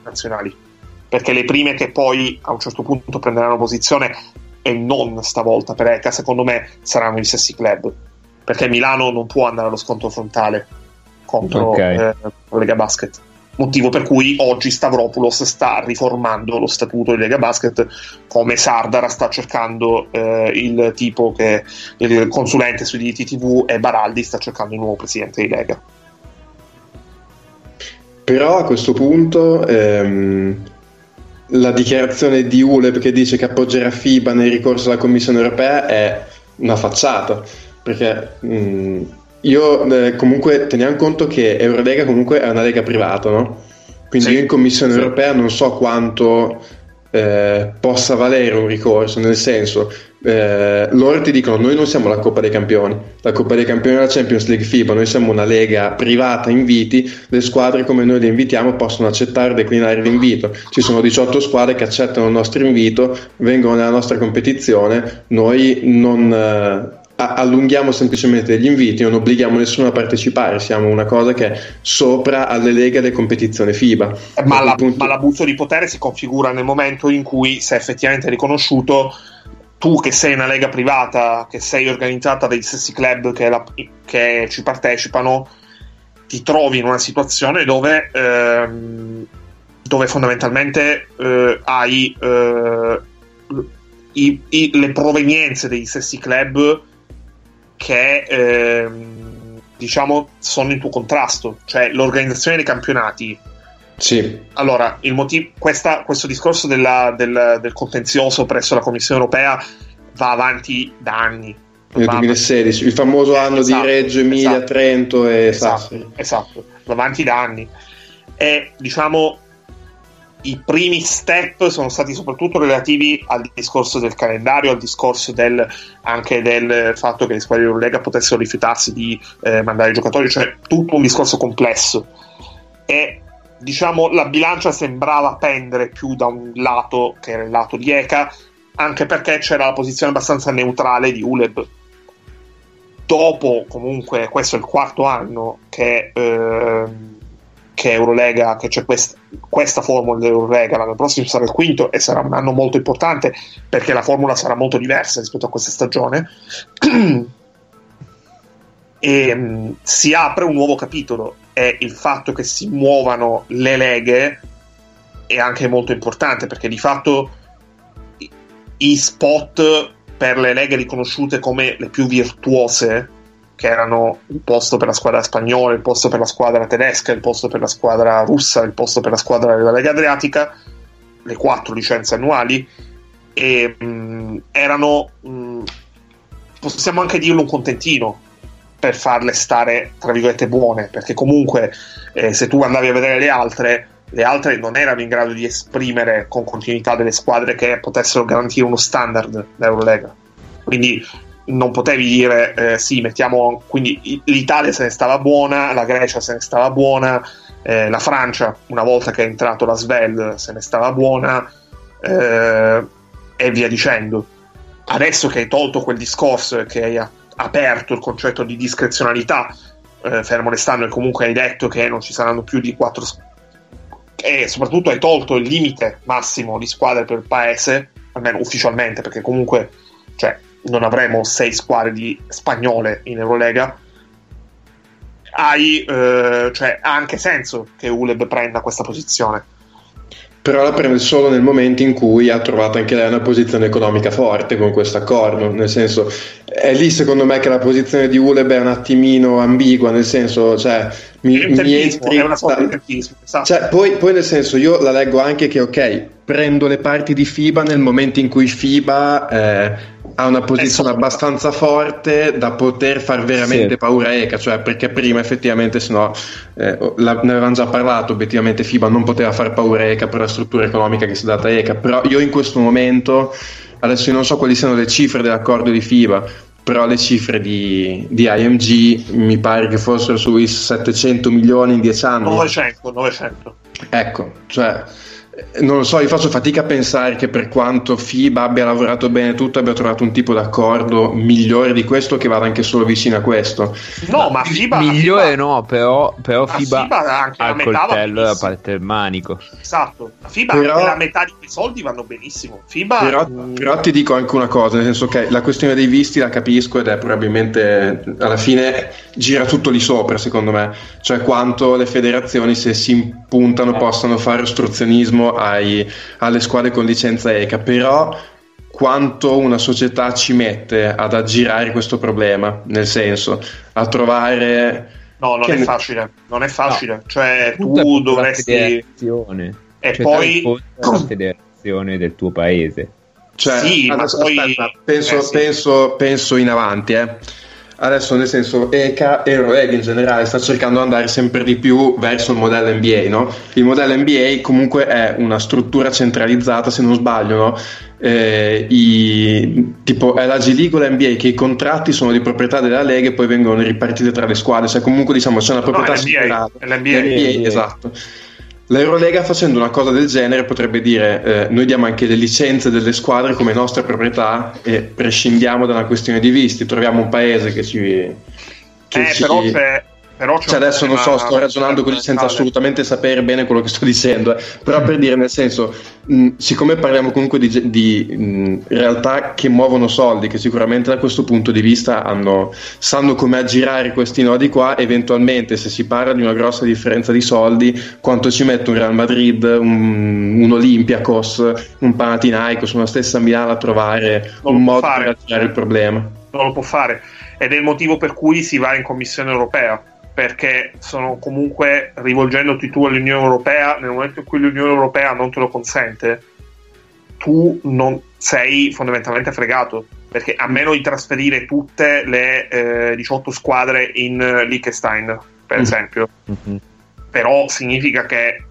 nazionali. Perché le prime che poi a un certo punto prenderanno posizione, e non stavolta per ECA, secondo me saranno i stessi club. Perché Milano non può andare allo scontro frontale contro okay. eh, Lega Basket. Motivo per cui oggi Stavropoulos sta riformando lo statuto di Lega Basket, come Sardara sta cercando eh, il tipo che il consulente sui diritti TV e Baraldi sta cercando il nuovo presidente di Lega. Però a questo punto ehm, la dichiarazione di ULEP che dice che appoggerà FIBA nel ricorso alla Commissione europea è una facciata perché mh, io eh, comunque teniamo conto che Eurolega comunque è una lega privata, no? Quindi sì, io in Commissione sì. europea non so quanto eh, possa valere un ricorso, nel senso, eh, loro ti dicono noi non siamo la Coppa dei Campioni, la Coppa dei Campioni è la Champions League FIBA, noi siamo una lega privata, inviti, le squadre come noi le invitiamo possono accettare o declinare l'invito, ci sono 18 squadre che accettano il nostro invito, vengono nella nostra competizione, noi non... Eh, allunghiamo semplicemente gli inviti, non obblighiamo nessuno a partecipare, siamo una cosa che è sopra alle leghe delle competizioni FIBA. Ma, la, punto... ma l'abuso di potere si configura nel momento in cui sei effettivamente riconosciuto tu che sei una lega privata, che sei organizzata dagli stessi club che, la, che ci partecipano, ti trovi in una situazione dove, ehm, dove fondamentalmente eh, hai eh, i, i, le provenienze degli stessi club che ehm, diciamo sono in tuo contrasto, cioè l'organizzazione dei campionati. Sì. Allora, il motivo, questa, questo discorso della, del, del, contenzioso presso la Commissione europea va avanti da anni. Nel 2016, il famoso anno esatto, di Reggio Emilia, esatto, Trento e esatto, esatto, va avanti da anni. e diciamo i primi step sono stati soprattutto relativi al discorso del calendario, al discorso del, anche del fatto che le squadre di Eurolega potessero rifiutarsi di eh, mandare i giocatori, cioè tutto un discorso complesso. E diciamo la bilancia sembrava pendere più da un lato che era il lato di Eka, anche perché c'era la posizione abbastanza neutrale di Uleb. Dopo, comunque, questo è il quarto anno che. Eh, che Eurolega, che c'è questa, questa formula dell'Eurolega, l'anno prossimo sarà il quinto e sarà un anno molto importante perché la formula sarà molto diversa rispetto a questa stagione. e um, si apre un nuovo capitolo e il fatto che si muovano le leghe è anche molto importante perché di fatto i spot per le leghe riconosciute come le più virtuose che erano il posto per la squadra spagnola, il posto per la squadra tedesca, il posto per la squadra russa, il posto per la squadra della Lega Adriatica, le quattro licenze annuali, e mh, erano, mh, possiamo anche dirlo, un contentino per farle stare, tra virgolette, buone, perché comunque eh, se tu andavi a vedere le altre, le altre non erano in grado di esprimere con continuità delle squadre che potessero garantire uno standard d'Eurolega. Quindi non potevi dire eh, sì, mettiamo quindi l'Italia se ne stava buona, la Grecia se ne stava buona, eh, la Francia una volta che è entrato la Svel se ne stava buona eh, e via dicendo. Adesso che hai tolto quel discorso e che hai aperto il concetto di discrezionalità, eh, fermo restando e comunque hai detto che non ci saranno più di quattro e soprattutto hai tolto il limite massimo di squadre per paese, almeno ufficialmente, perché comunque cioè, non avremo sei squadre di spagnole in Eurolega, hai, eh, cioè, ha anche senso che Uleb prenda questa posizione. Però la prende solo nel momento in cui ha trovato anche lei una posizione economica forte con questo accordo. Nel senso, è lì secondo me che la posizione di Uleb è un attimino ambigua, nel senso, cioè, mi, mi entri, è una sorta di tempismo. Esatto. Cioè, poi, poi, nel senso, io la leggo anche che, ok, prendo le parti di FIBA nel momento in cui FIBA eh, ha una posizione abbastanza forte da poter far veramente sì. paura a ECA, cioè perché prima effettivamente se no eh, la, ne avevamo già parlato, obiettivamente FIBA non poteva far paura a ECA per la struttura economica che si è data a ECA, però io in questo momento, adesso io non so quali siano le cifre dell'accordo di FIBA, però le cifre di, di IMG mi pare che fossero sui 700 milioni in 10 anni. 900, 900. Ecco, cioè non lo so, io faccio fatica a pensare che per quanto FIBA abbia lavorato bene tutto, abbia trovato un tipo d'accordo migliore di questo che vada anche solo vicino a questo. No, ma FIBA... Migliore FIBA, no, però, però FIBA, FIBA ha il coltello da parte del manico. Esatto, la FIBA però, la metà di quei soldi vanno benissimo. FIBA... Però, però, ti dico anche una cosa, nel senso che la questione dei visti la capisco ed è probabilmente alla fine gira tutto lì sopra, secondo me. Cioè quanto le federazioni se si impuntano possano fare ostruzionismo ai, alle squadre con licenza ECA, però quanto una società ci mette ad aggirare questo problema, nel senso a trovare... No, non che... è facile, non è facile, no. cioè tu dovresti... E cioè, poi... La federazione del tuo paese. Cioè, sì, adesso, poi... aspetta, penso, eh, sì. penso, penso in avanti, eh adesso nel senso ECA e Eurolega in generale sta cercando di andare sempre di più verso il modello NBA, no? Il modello NBA comunque è una struttura centralizzata, se non sbaglio, no? Eh, i, tipo è la G League o l'NBA che i contratti sono di proprietà della Lega e poi vengono ripartiti tra le squadre, cioè comunque diciamo c'è una proprietà no, l'NBA, l'NBA, l'NBA, esatto. L'Eurolega facendo una cosa del genere potrebbe dire eh, noi diamo anche le licenze delle squadre come nostra proprietà e prescindiamo da una questione di visti, troviamo un paese che ci... Che eh, ci... però c'è, però cioè adesso non so, sto ragionando così senza assolutamente sapere bene quello che sto dicendo, eh. però per dire nel senso, mh, siccome parliamo comunque di, di mh, realtà che muovono soldi, che sicuramente da questo punto di vista hanno, sanno come aggirare questi nodi qua, eventualmente se si parla di una grossa differenza di soldi, quanto ci mette un Real Madrid, un, un Olympiacos, un Panathinaikos, una stessa Milano a trovare non un modo fare. per aggirare il problema. Non lo può fare ed è il motivo per cui si va in Commissione europea perché sono comunque rivolgendoti tu all'Unione Europea nel momento in cui l'Unione Europea non te lo consente tu non sei fondamentalmente fregato perché a meno di trasferire tutte le eh, 18 squadre in Liechtenstein per mm. esempio mm-hmm. però significa che,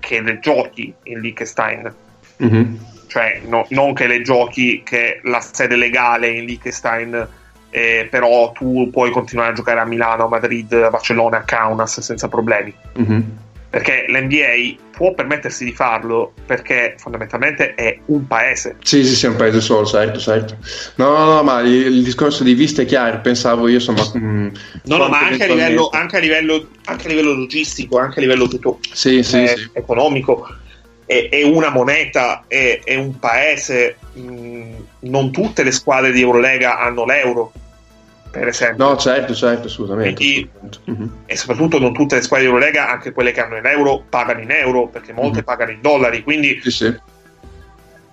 che le giochi in Liechtenstein. Mm-hmm. Cioè, no, non che le giochi che la sede legale in Liechtenstein, eh, però tu puoi continuare a giocare a Milano, a Madrid, a Barcellona, a Kaunas senza problemi. Mm-hmm perché l'NBA può permettersi di farlo perché fondamentalmente è un paese. Sì, sì, sì, è un paese solo, certo, certo. No, no, no, ma il, il discorso di vista è chiaro, pensavo io, insomma... Mm, no, no, ma anche a, livello, anche, a livello, anche a livello logistico, anche a livello tutto sì, sì, eh, sì. economico, è, è, una moneta, è, è un paese, mh, mm, non tutte le squadre di Eurolega hanno l'euro per esempio. No, certo, certo, assolutamente. Quindi, mm-hmm. E soprattutto non tutte le squadre di Eurolega, anche quelle che hanno in euro, pagano in euro, perché molte mm-hmm. pagano in dollari, quindi sì, sì.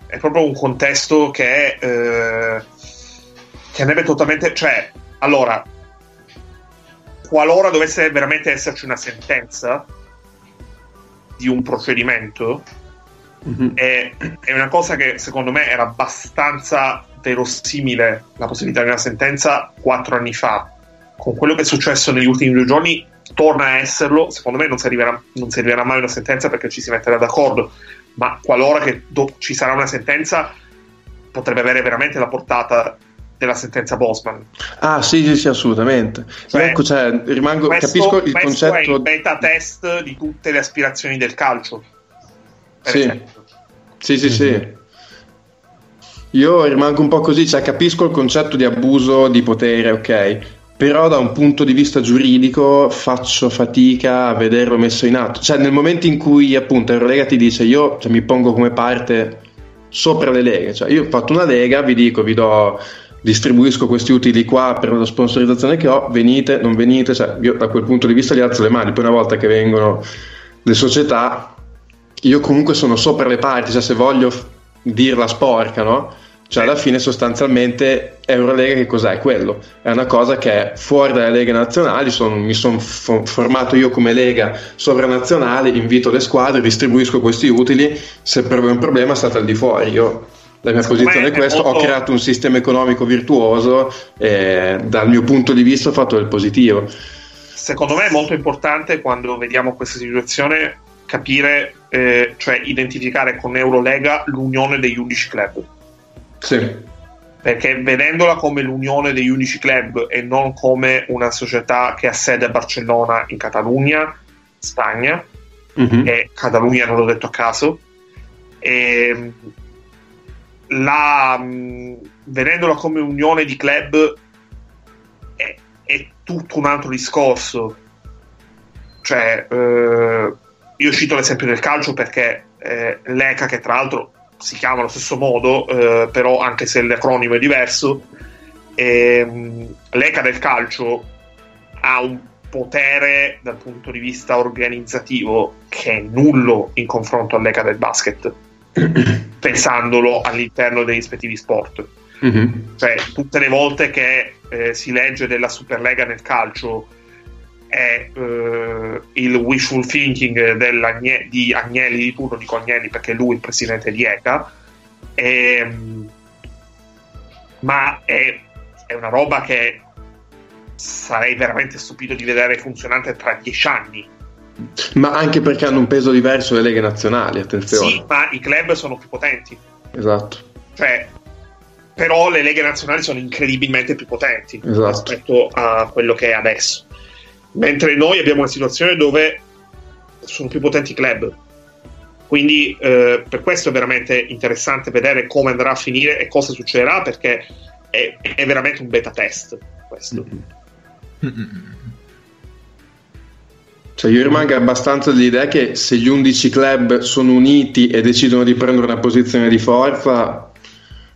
è proprio un contesto che, eh, che andrebbe totalmente... Cioè, allora, qualora dovesse veramente esserci una sentenza di un procedimento, mm-hmm. è, è una cosa che secondo me era abbastanza verosimile la possibilità di una sentenza quattro anni fa. Con quello che è successo negli ultimi due giorni, torna a esserlo. Secondo me non si arriverà, non si arriverà mai una sentenza perché ci si metterà d'accordo. Ma qualora do- ci sarà una sentenza, potrebbe avere veramente la portata della sentenza Bosman. Ah, sì, sì, sì, assolutamente. Cioè, ecco, cioè, rimango, questo, capisco il questo concetto. è il beta test di tutte le aspirazioni del calcio. Sì. sì. sì, sì, mm-hmm. Io rimango un po' così, cioè capisco il concetto di abuso di potere, ok, però da un punto di vista giuridico faccio fatica a vederlo messo in atto. Cioè nel momento in cui appunto Eurolega ti dice io cioè, mi pongo come parte sopra le leghe, cioè io ho fatto una lega, vi dico, vi do distribuisco questi utili qua per la sponsorizzazione che ho, venite, non venite, cioè io da quel punto di vista gli alzo le mani, poi una volta che vengono le società, io comunque sono sopra le parti, cioè se voglio dirla sporca, no? Cioè, alla fine, sostanzialmente, Eurolega che cos'è? Quello è una cosa che è fuori dalle leghe nazionali. Son, mi sono fo- formato io come lega sovranazionale, invito le squadre, distribuisco questi utili. Se per voi è un problema, state al di fuori. Io la mia posizione è questa: molto... ho creato un sistema economico virtuoso e dal mio punto di vista ho fatto del positivo. Secondo me è molto importante quando vediamo questa situazione capire, eh, cioè identificare con Eurolega l'unione degli 11 club sì. Perché vedendola come l'unione degli unici club e non come una società che ha sede a Barcellona in Catalogna, Spagna, mm-hmm. e Catalogna non l'ho detto a caso, e la, vedendola come unione di club è, è tutto un altro discorso. Cioè, eh, io cito l'esempio del calcio perché eh, l'ECA, che tra l'altro si chiama allo stesso modo, eh, però anche se l'acronimo è diverso, ehm, l'ECA del calcio ha un potere dal punto di vista organizzativo che è nullo in confronto all'ECA del basket, pensandolo all'interno dei rispettivi sport. Mm-hmm. Cioè, tutte le volte che eh, si legge della Superlega nel calcio è eh, il wishful thinking di Agnelli di turno, dico Agnelli perché lui è il presidente di ECA, e, ehm, ma è, è, una roba che sarei veramente stupito di vedere funzionante tra dieci anni. Ma anche perché hanno un peso diverso le leghe nazionali, attenzione. Sì, ma i club sono più potenti. Esatto. Cioè, però le leghe nazionali sono incredibilmente più potenti esatto. rispetto a quello che è adesso mentre noi abbiamo una situazione dove sono più potenti i club. Quindi eh, per questo è veramente interessante vedere come andrà a finire e cosa succederà perché è, è veramente un beta test questo. Cioè io rimango abbastanza dell'idea che se gli 11 club sono uniti e decidono di prendere una posizione di forza,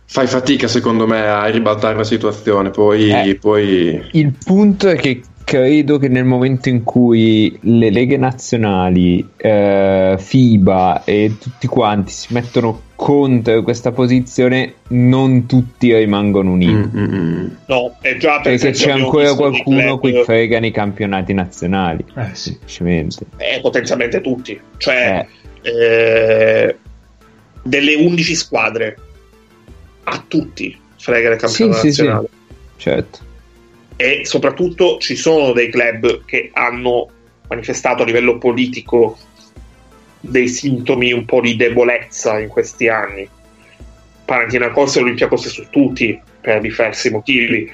fai fatica secondo me a ribaltare la situazione. Poi, eh, poi... Il punto è che credo che nel momento in cui le leghe nazionali, eh, FIBA e tutti quanti si mettono contro questa posizione, non tutti rimangono uniti. Mm-hmm. No, è già per perché c'è ancora qualcuno che fregano i campionati nazionali. Eh sì. Eh, potenzialmente tutti. Cioè, eh. Eh, delle 11 squadre, a tutti frega il campionato sì, nazionale. Sì, sì. Certo e soprattutto ci sono dei club che hanno manifestato a livello politico dei sintomi un po' di debolezza in questi anni. Panathinaikos e Olympiacos su tutti per diversi motivi,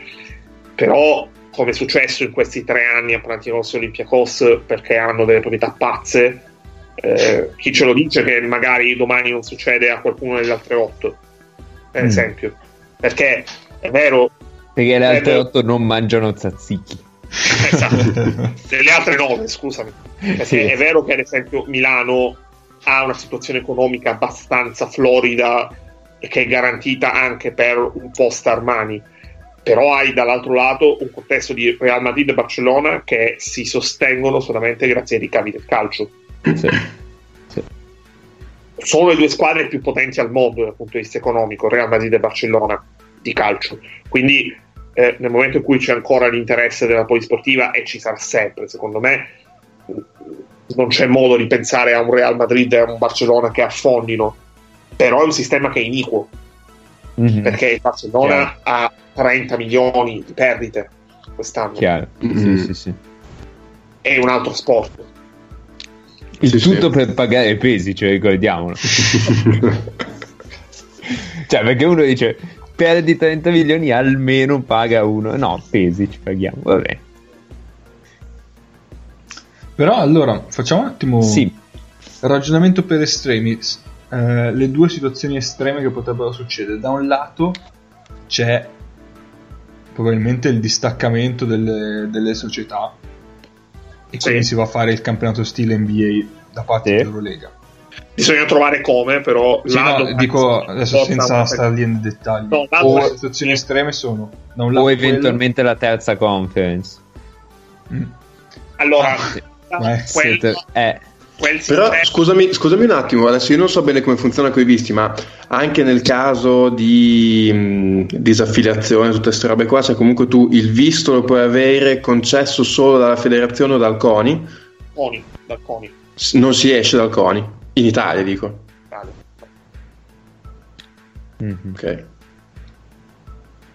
però come è successo in questi tre anni a Panathinaikos e Olympiacos perché hanno delle proprietà pazze, eh, chi ce lo dice che magari domani non succede a qualcuno delle altre otto, per mm. esempio, perché è vero perché le altre 8 non mangiano tzatziki. Esatto, delle altre 9, scusami. Sì. è vero che ad esempio Milano ha una situazione economica abbastanza florida e che è garantita anche per un post Armani. Però hai dall'altro lato un contesto di Real Madrid e Barcellona che si sostengono solamente grazie ai ricavi del calcio. Sì. Sì. Sono le due squadre più potenti al mondo dal punto di vista economico, Real Madrid e Barcellona di calcio. Quindi eh, nel momento in cui c'è ancora l'interesse della polisportiva e ci sarà sempre, secondo me non c'è modo di pensare a un Real Madrid e a un Barcellona che affondino, però è un sistema che è iniquo, mm-hmm. perché il Barcellona Chiaro. ha 30 milioni di perdite quest'anno. Chiaro. Mm-hmm. Sì, sì, sì. È un altro sport. Il sì, tutto sì. per pagare i pesi, cioè ricordiamolo. cioè, perché uno dice perdi 30 milioni almeno paga uno no pesi ci paghiamo vabbè però allora facciamo un attimo sì. ragionamento per estremi eh, le due situazioni estreme che potrebbero succedere da un lato c'è probabilmente il distaccamento delle, delle società e sì. quindi si va a fare il campionato stile NBA da parte sì. dell'Eurolega Bisogna trovare come, però. Sì, no, dico adesso senza stare lì nei dettagli. No, o situazioni estreme sono da un lato o eventualmente quello... la terza conference. Mm. Allora, ah, sì. quel... eh. Però scusami, scusami, un attimo, adesso io non so bene come funziona con i visti, ma anche nel caso di mh, disaffiliazione, tutte queste robe qua, cioè comunque tu il visto lo puoi avere concesso solo dalla federazione o dal CONI? CONI, dal CONI. Non si esce dal CONI. In Italia dico. Italia. Mm-hmm. Ok.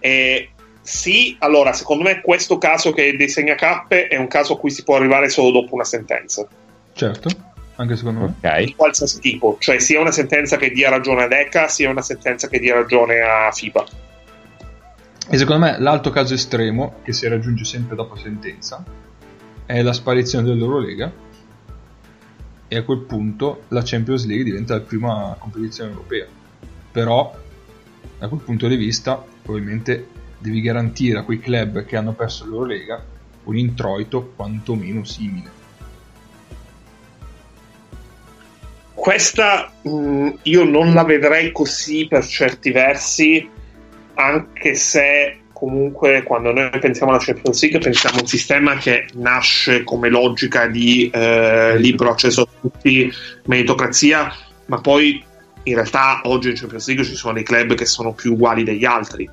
E sì, allora, secondo me questo caso che è dei segnacappe è un caso a cui si può arrivare solo dopo una sentenza. Certo, anche secondo me. Okay. Di qualsiasi tipo, cioè sia una sentenza che dia ragione ad ECA, sia una sentenza che dia ragione a FIBA. E secondo me l'altro caso estremo, che si raggiunge sempre dopo sentenza, è la sparizione dell'Eurolega e a quel punto la Champions League diventa la prima competizione europea. Però, da quel punto di vista, probabilmente devi garantire a quei club che hanno perso la loro lega un introito quantomeno simile. Questa mh, mm, io non la vedrei così per certi versi, anche se comunque quando noi pensiamo alla Champions League pensiamo a un sistema che nasce come logica di eh, libero accesso a tutti, meritocrazia, ma poi in realtà oggi in Champions League ci sono dei club che sono più uguali degli altri,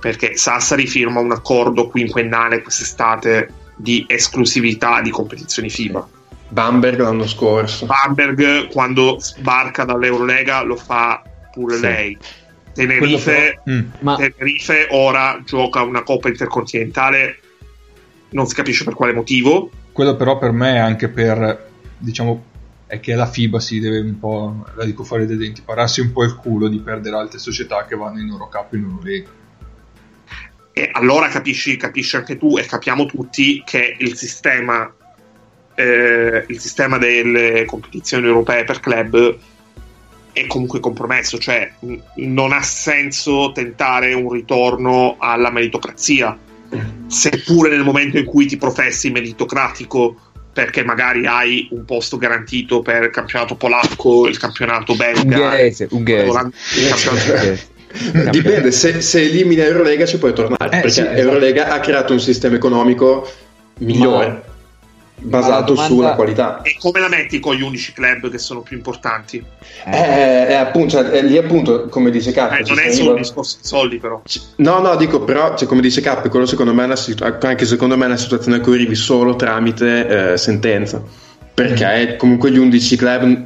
perché Sassari firma un accordo quinquennale quest'estate di esclusività di competizioni FIBA. Bamberg l'anno scorso. Bamberg quando sbarca dall'Eurolega lo fa pure sì. lei Tenerife, però, mm, ma... Tenerife ora gioca una coppa intercontinentale, non si capisce per quale motivo. Quello però per me è anche per, diciamo, è che la FIBA si deve un po', la dico fuori dai denti, pararsi un po' il culo di perdere altre società che vanno in Eurocup e in Eurolega. E allora capisci, capisci anche tu e capiamo tutti che il sistema, eh, il sistema delle competizioni europee per club è comunque compromesso, cioè non ha senso tentare un ritorno alla meritocrazia, seppure nel momento in cui ti professi meritocratico perché magari hai un posto garantito per il campionato polacco, il campionato belga, ungherese, ungherese. il campionato Dipende, se, se elimini Eurolega ci puoi tornare, eh, perché sì, esatto. Eurolega ha creato un sistema economico migliore. Ma basato domanda... sulla qualità. E come la metti con gli unici club che sono più importanti? Eh, eh, appunto, cioè, lì appunto, come dice Cap, eh, non è solo un discorso di soldi, però. No, no, dico, però, cioè, come dice Cap, quello secondo me è una situ- anche secondo me è una situazione a cui arrivi solo tramite eh, sentenza. Perché comunque gli 11 club.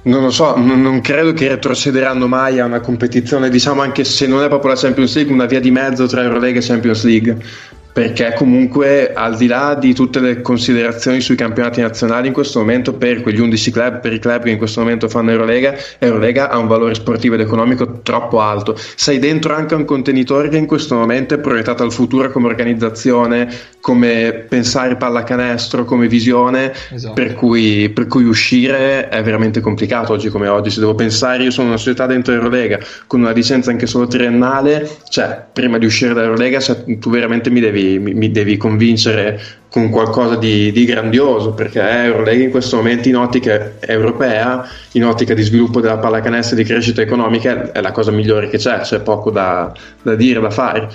Non lo so, non, non, credo che retrocederanno mai a una competizione, diciamo anche se non è proprio la Champions League, una via di mezzo tra Eurolega e Champions League perché comunque al di là di tutte le considerazioni sui campionati nazionali in questo momento per quegli 11 club, per i club che in questo momento fanno Eurolega, Eurolega ha un valore sportivo ed economico troppo alto. Sei dentro anche un contenitore che in questo momento è proiettato al futuro come organizzazione, come pensare pallacanestro, come visione, esatto. per, cui, per cui uscire è veramente complicato oggi come oggi. Se devo pensare, io sono una società dentro Eurolega con una licenza anche solo triennale, cioè prima di uscire da Eurolega cioè, tu veramente mi devi mi, mi devi convincere con qualcosa di, di, grandioso perché Eurolega in questo momento in ottica europea, in ottica di sviluppo della pallacanestro e di crescita economica è la cosa migliore che c'è, c'è poco da, da dire, da fare.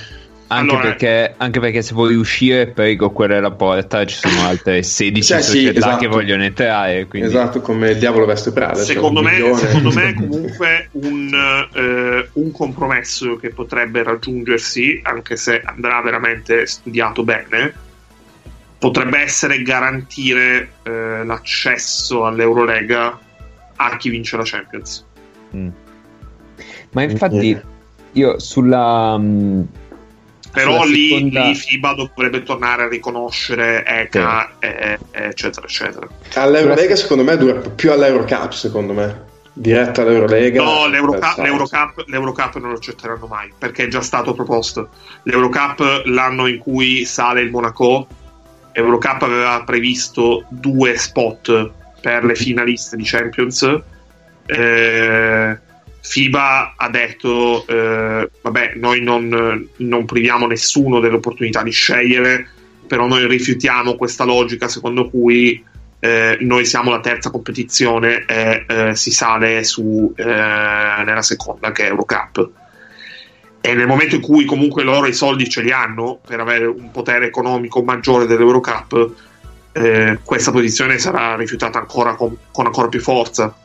Anche, allora, perché, anche, perché, se vuoi uscire poi con quella è la porta ci sono altre 16 cioè, società sì, esatto. che vogliono entrare quindi... esatto come il diavolo veste Prada cioè secondo, cioè me, secondo me comunque un, eh, un, compromesso che potrebbe raggiungersi anche se andrà veramente studiato bene potrebbe essere garantire eh, l'accesso all'Eurolega a chi vince la Champions mm. ma infatti io sulla um però lì, seconda... lì, FIBA dovrebbe tornare a riconoscere ECA, sì. e, eccetera, eccetera. All'Eurolega, secondo me, dura più all'Eurocup, secondo me. Diretta all'Eurolega. No, l'Eurocup, l'Eurocup, l'Eurocup non lo accetteranno mai perché è già stato proposto. L'Eurocup, l'anno in cui sale il Monaco, Eurocup aveva previsto due spot per le finaliste di Champions. Eh, FIBA ha detto eh, vabbè noi non, non, priviamo nessuno dell'opportunità di scegliere però noi rifiutiamo questa logica secondo cui eh, noi siamo la terza competizione e eh, si sale su, eh, nella seconda che è Eurocup. E nel momento in cui comunque loro i soldi ce li hanno per avere un potere economico maggiore dell'Eurocup eh, questa posizione sarà rifiutata ancora con, con ancora più forza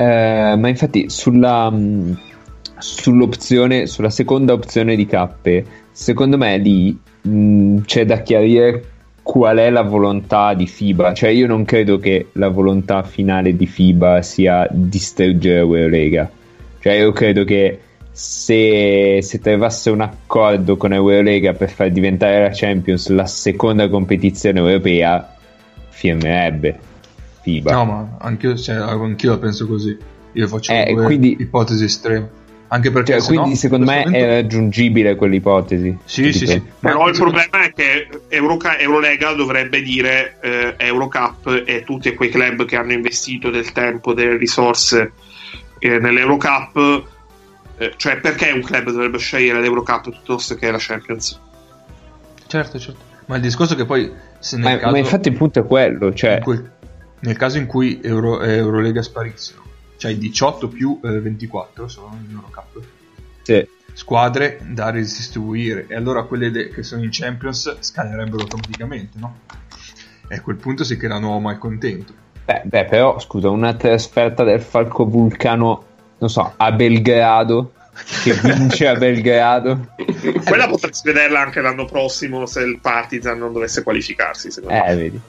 eh, ma infatti sulla, mm, sull'opzione, sulla seconda opzione di cappe, secondo me lì mh, mm, c'è da chiarire qual è la volontà di FIBA. Cioè, io non credo che la volontà finale di FIBA sia distruggere Eurolega. Cioè, io credo che se, se trovasse un accordo con Eurolega per far diventare la Champions la seconda competizione europea, firmerebbe. FIBA. No, ma anch'io, cioè, anch'io la penso così. Io faccio eh, quindi, ipotesi estreme. Anche perché cioè, quindi no, secondo me momento... è raggiungibile quell'ipotesi. Sì, sì, sì. Però il problema è che Euroca- Eurolega dovrebbe dire eh, Eurocup e tutti quei club che hanno investito del tempo, delle risorse eh, nell'Eurocup. Eh, cioè, perché un club dovrebbe scegliere l'Eurocup piuttosto che la Champions? Certo, certo. Ma il discorso è che poi. Se nel ma, caso, ma infatti il punto è quello. Cioè... Quel, nel caso in cui Euro, Eurolega sparissero, cioè 18 più eh, 24 sono in Eurocup. Sì. Squadre da redistribuire e allora quelle de- che sono in Champions scalerebbero automaticamente, no? E a quel punto si crea un nuovo malcontento. Beh, beh, però scusa, una trasferta del Falco Vulcano, non so, a Belgrado che vince a Belgrado. Quella potresti vederla anche l'anno prossimo se il Partizan non dovesse qualificarsi, secondo eh, me. vedi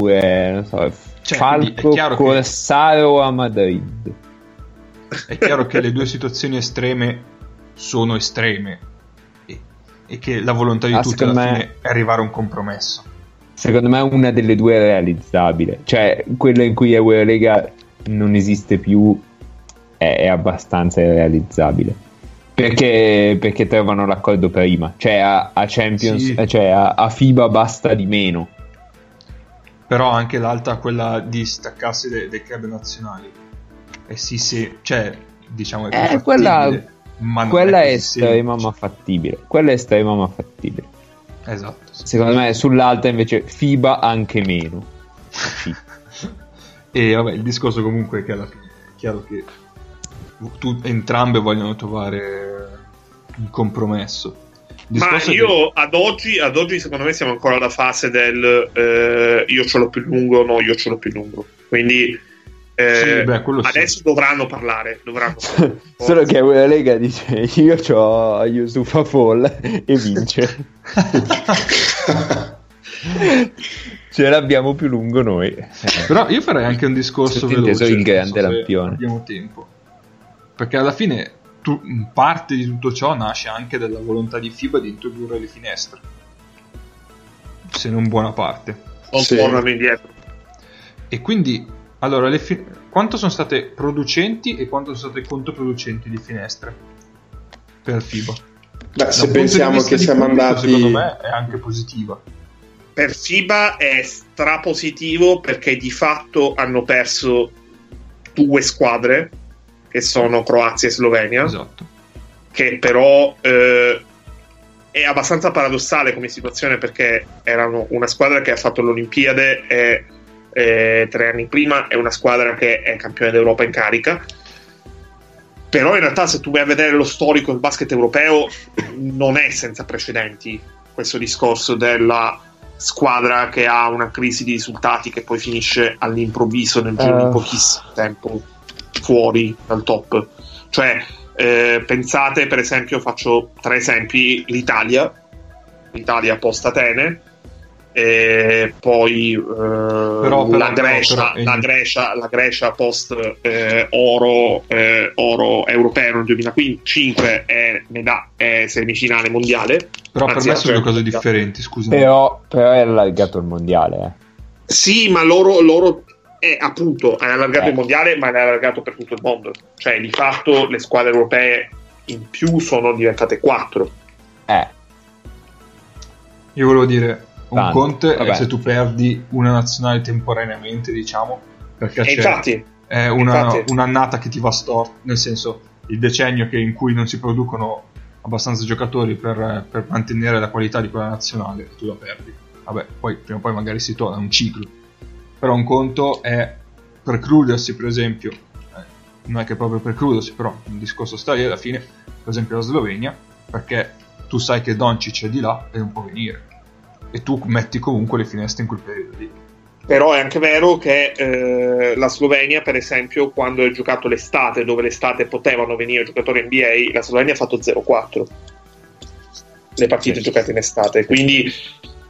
oppure non so, cioè, Falco Corsaro a Madrid. È chiaro che le due situazioni estreme sono estreme e, e che la volontà di ah, tutti alla me... fine è arrivare a un compromesso. Secondo me una delle due è realizzabile, cioè quella in cui Eurolega non esiste più è, è abbastanza irrealizzabile. Perché, perché, trovano l'accordo prima, cioè a, a Champions, sì. cioè a, a FIBA basta di meno però anche l'altra quella di staccarsi dai, dai club nazionali. E sì sì cioè diciamo è eh, quella, ma quella è, è estrema ma fattibile. Quella è estrema ma fattibile. Esatto sì. secondo me sull'altra invece FIBA anche meno. E vabbè il discorso comunque è che alla fine è chiaro che tu, entrambe vogliono trovare un compromesso ma io che... ad, oggi, ad oggi, secondo me, siamo ancora alla fase del eh, io ce l'ho più lungo, no, io ce l'ho più lungo. Quindi eh, sì, beh, adesso sì. dovranno parlare. Dovranno parlare. Solo che la Lega dice io ho Yusufa Fall e vince. Ce l'abbiamo più lungo noi. Però io farei anche un discorso veloce. il grande lampione. Abbiamo tempo. Perché alla fine tu, parte di tutto ciò nasce anche dalla volontà di FIBA di introdurre le finestre, se non buona parte. Non sì. tornano indietro. E quindi, allora, fi- quanto sono state producenti e quanto sono state controproducenti di finestre per FIBA? Beh, se pensiamo che siamo pubblico, andati... Secondo me è anche positiva. Per FIBA è strapositivo perché di fatto hanno perso due squadre che sono Croazia e Slovenia. Esatto. Che però eh, è abbastanza paradossale come situazione perché erano una squadra che ha fatto l'Olimpiade e eh, tre anni prima è una squadra che è campione d'Europa in carica. Però in realtà se tu vai a vedere lo storico del basket europeo non è senza precedenti questo discorso della squadra che ha una crisi di risultati che poi finisce all'improvviso nel giro uh. di eh. pochissimo tempo fuori dal top. Cioè, eh, pensate per esempio, faccio tre esempi, l'Italia, l'Italia post Atene, e poi eh, però, però, la, Grecia, però, la, Grecia, la, Grecia, post eh, oro, eh, oro europeo nel 2005 è, meda- è semifinale mondiale. Però Anzi, per me sono due cose differenti, scusa. Però, però è allargato il mondiale. Eh. Sì, ma loro, loro è appunto è allargato il mondiale, ma è allargato per tutto il mondo. Cioè, di fatto le squadre europee in più sono diventate quattro. Eh. Io volevo dire, un Tanto, conto è se tu perdi una nazionale temporaneamente, diciamo, perché c'è infatti, è una, infatti. un'annata che ti va storta, nel senso il decennio in cui non si producono abbastanza giocatori per, per, mantenere la qualità di quella nazionale, tu la perdi. Vabbè, poi prima o poi magari si torna, è un ciclo. Però un conto è precludersi, per esempio, eh, non è che proprio precludersi, però un discorso sta lì alla fine, per esempio la Slovenia, perché tu sai che Doncic è di là e non può venire e tu metti comunque le finestre in quel periodo lì. Però è anche vero che eh, la Slovenia, per esempio, quando ha giocato l'estate, dove l'estate potevano venire giocatori NBA, la Slovenia ha fatto 0-4 le partite sì. giocate in estate. Quindi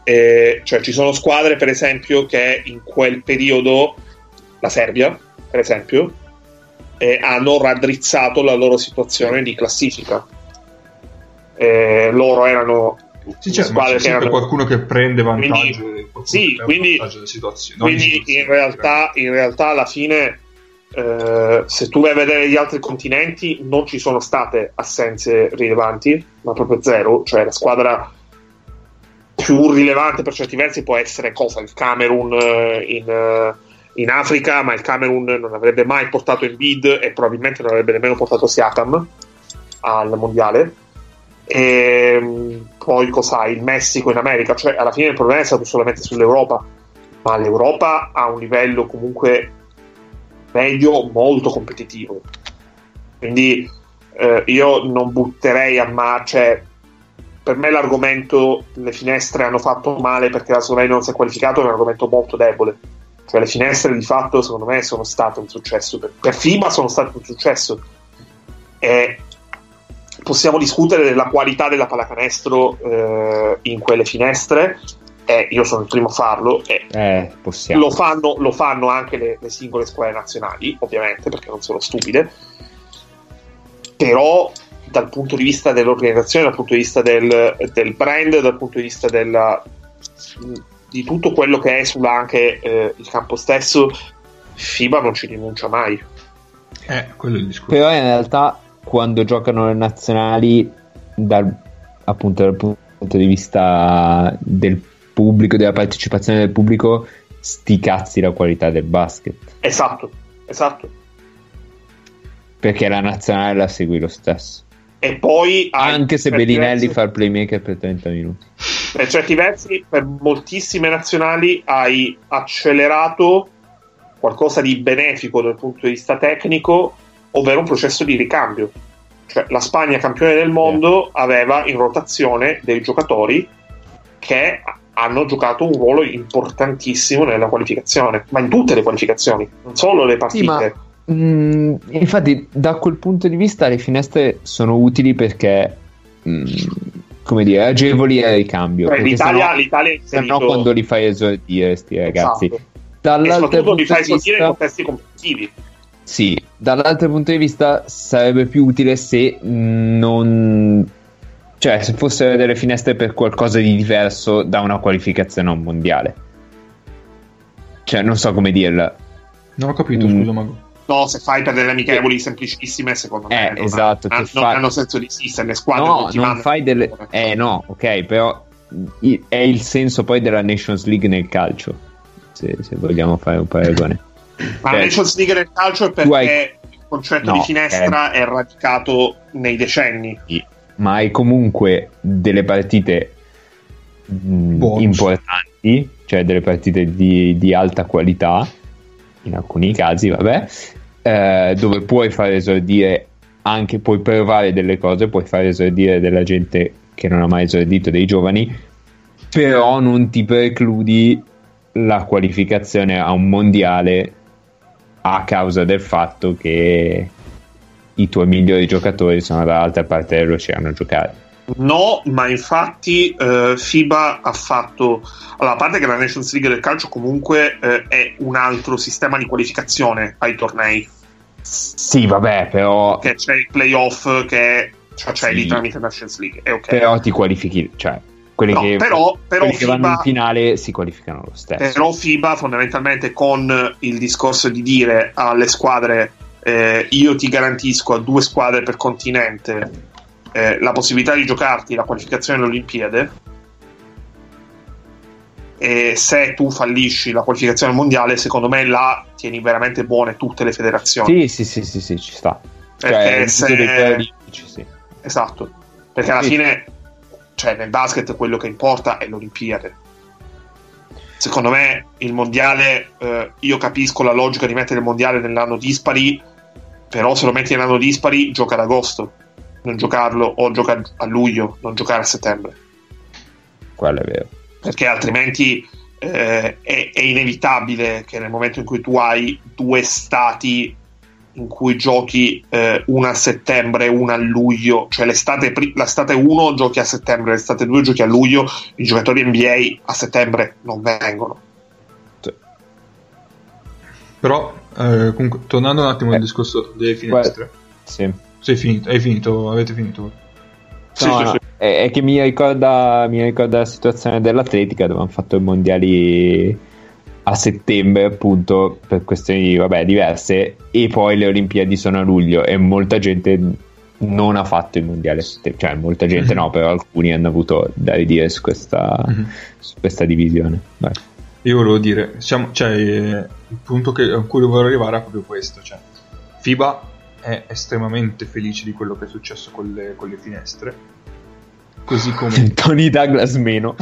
eh, cioè, ci sono squadre, per esempio, che in quel periodo, la Serbia, per esempio, eh, hanno raddrizzato la loro situazione di classifica. Eh, loro erano sì, c'è sempre erano... qualcuno che prende vantaggio, quindi, sì, quindi, situazione. Quindi in, realtà, in realtà alla fine eh, se tu vai a vedere gli altri continenti non ci sono state assenze rilevanti, ma proprio zero, cioè la squadra più rilevante per certi versi può essere cosa? Il Camerun eh, in, eh, in, Africa, ma il Camerun non avrebbe mai portato il bid e probabilmente non avrebbe nemmeno portato Siakam al mondiale e ehm, poi cos'hai? Il Messico in America, cioè alla fine il problema è stato solamente sull'Europa, ma l'Europa ha un livello comunque medio molto competitivo. Quindi eh, io non butterei a mare, cioè per me l'argomento le finestre hanno fatto male perché la Slovenia non si è qualificato è un argomento molto debole. Cioè le finestre di fatto secondo me sono state un successo, per, per FIBA sono state un successo. E possiamo discutere della qualità della pallacanestro eh, in quelle finestre. Eh, io sono il primo a farlo. E eh, lo, fanno, lo, fanno, anche le, le, singole squadre nazionali, ovviamente, perché non sono stupide. Però dal punto di vista dell'organizzazione, dal punto di vista del, del brand, dal punto di vista della, di tutto quello che è sulla anche eh, il campo stesso, FIBA non ci rinuncia mai. Eh, quello è il discorso. Però in realtà quando giocano le nazionali dal, appunto dal punto di vista del pubblico, della partecipazione del pubblico, sti cazzi la qualità del basket. Esatto, esatto. Perché la nazionale la segui lo stesso. E poi anche se Bellinelli fa il playmaker per 30 minuti. Per certi versi, per moltissime nazionali hai accelerato qualcosa di benefico dal punto di vista tecnico ovvero un processo di ricambio. Cioè, la Spagna campione del mondo yeah. aveva in rotazione dei giocatori che hanno giocato un ruolo importantissimo nella qualificazione, ma in tutte le qualificazioni, non solo le partite. Sì, ma, mh, infatti, da quel punto di vista, le finestre sono utili perché. Mh, come dire, agevoli il ricambio. Cioè, l'Italia, sennò, l'Italia inserito... sennò quando li fai esordire, sti ragazzi. Esatto. Dall'altro soprattutto li fai esordire vista... in contesti competitivi Sì, dall'altro punto di vista sarebbe più utile se non... cioè se fossero delle finestre per qualcosa di diverso da una qualificazione a un mondiale. Cioè, non so come dirla. Non ho capito, Mm. scusa, Mago. No, se fai per delle amichevoli semplicissime, secondo me Eh, non, esatto, ha- non hanno senso di esistere. Le squadre No, ti non fai delle... Eh no, ok, però è il senso poi della Nations League nel calcio, se, se vogliamo fare un paragone. Ma la Cioè, Nations League del calcio è perché hai- il concetto No, di finestra è radicato nei decenni. Sì, ma hai comunque delle partite mh, Bonus. importanti, cioè delle partite di, di alta qualità, in alcuni casi, vabbè, eh, dove puoi fare esordire anche, puoi provare delle cose, puoi fare esordire della gente che non ha mai esordito, dei giovani, però non ti precludi la qualificazione a un mondiale a causa del fatto che i tuoi migliori giocatori sono dall'altra parte dell'oceano a giocare. No, ma infatti eh, FIBA ha fatto. Allora, a parte che la Nations League del calcio comunque eh, è un altro sistema di qualificazione ai tornei. Sì, vabbè, però, Che c'è il playoff che cioè, c'è Sì. lì tramite Nations League. È ok. però ti qualifichi, cioè quelli, No, che, però- però quelli che vanno in FIBA finale si qualificano lo stesso. Però FIBA fondamentalmente con il discorso di dire alle squadre eh, io ti garantisco a due squadre per continente eh, la possibilità di giocarti la qualificazione alle Olimpiadi e se tu fallisci la qualificazione al mondiale secondo me là tieni veramente buone tutte le federazioni Sì, sì, sì, sì, sì, ci sta. Perché Cioè, se- Paralimpici, sì. esatto perché alla Sì. fine cioè nel basket quello che importa è l'Olimpiade secondo me il mondiale eh, io capisco la logica di mettere il mondiale nell'anno dispari però se lo metti nell'anno dispari gioca ad agosto non giocarlo o gioca a luglio non giocare a settembre Quello è vero. perché altrimenti eh, è, è inevitabile che nel momento in cui tu hai due stati in cui giochi eh, una a settembre e una a luglio, cioè l'estate, pri- l'estate 1 giochi a settembre, l'estate 2 giochi a luglio, i giocatori NBA a settembre non vengono. Però, eh, comunque, tornando un attimo al Eh. discorso delle finestre. Sì. Sei finito, hai finito, avete finito. Sì, No, sì, no, sì. È, è che mi ricorda, mi ricorda la situazione dell'atletica dove hanno fatto i mondiali a settembre appunto per questioni vabbè, diverse e poi le Olimpiadi sono a luglio e molta gente non ha fatto i mondiali a settembre cioè molta gente Mhm. no però alcuni hanno avuto da ridire su questa, Mhm. su questa divisione Vai. Io volevo dire, siamo, cioè, il punto che, a cui volevo arrivare è proprio questo. Cioè, FIBA è estremamente felice di quello che è successo con le, con le finestre. Così come, Tony Douglas meno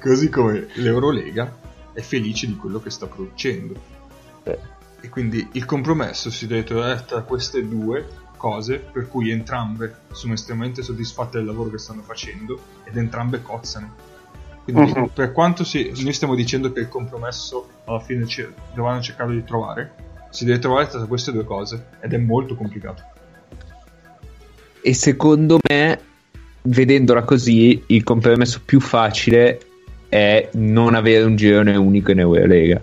così come l'Eurolega è felice di quello che sta producendo. Beh. E quindi il compromesso si deve trovare tra queste due cose, per cui entrambe sono estremamente soddisfatte del lavoro che stanno facendo ed entrambe cozzano. Quindi, Mhm. per quanto si- noi stiamo dicendo che il compromesso alla fine ci- dovranno cercare di trovare, si deve trovare tra queste due cose ed è molto complicato. e secondo me vedendola così il compromesso più facile è non avere un girone unico in Eurolega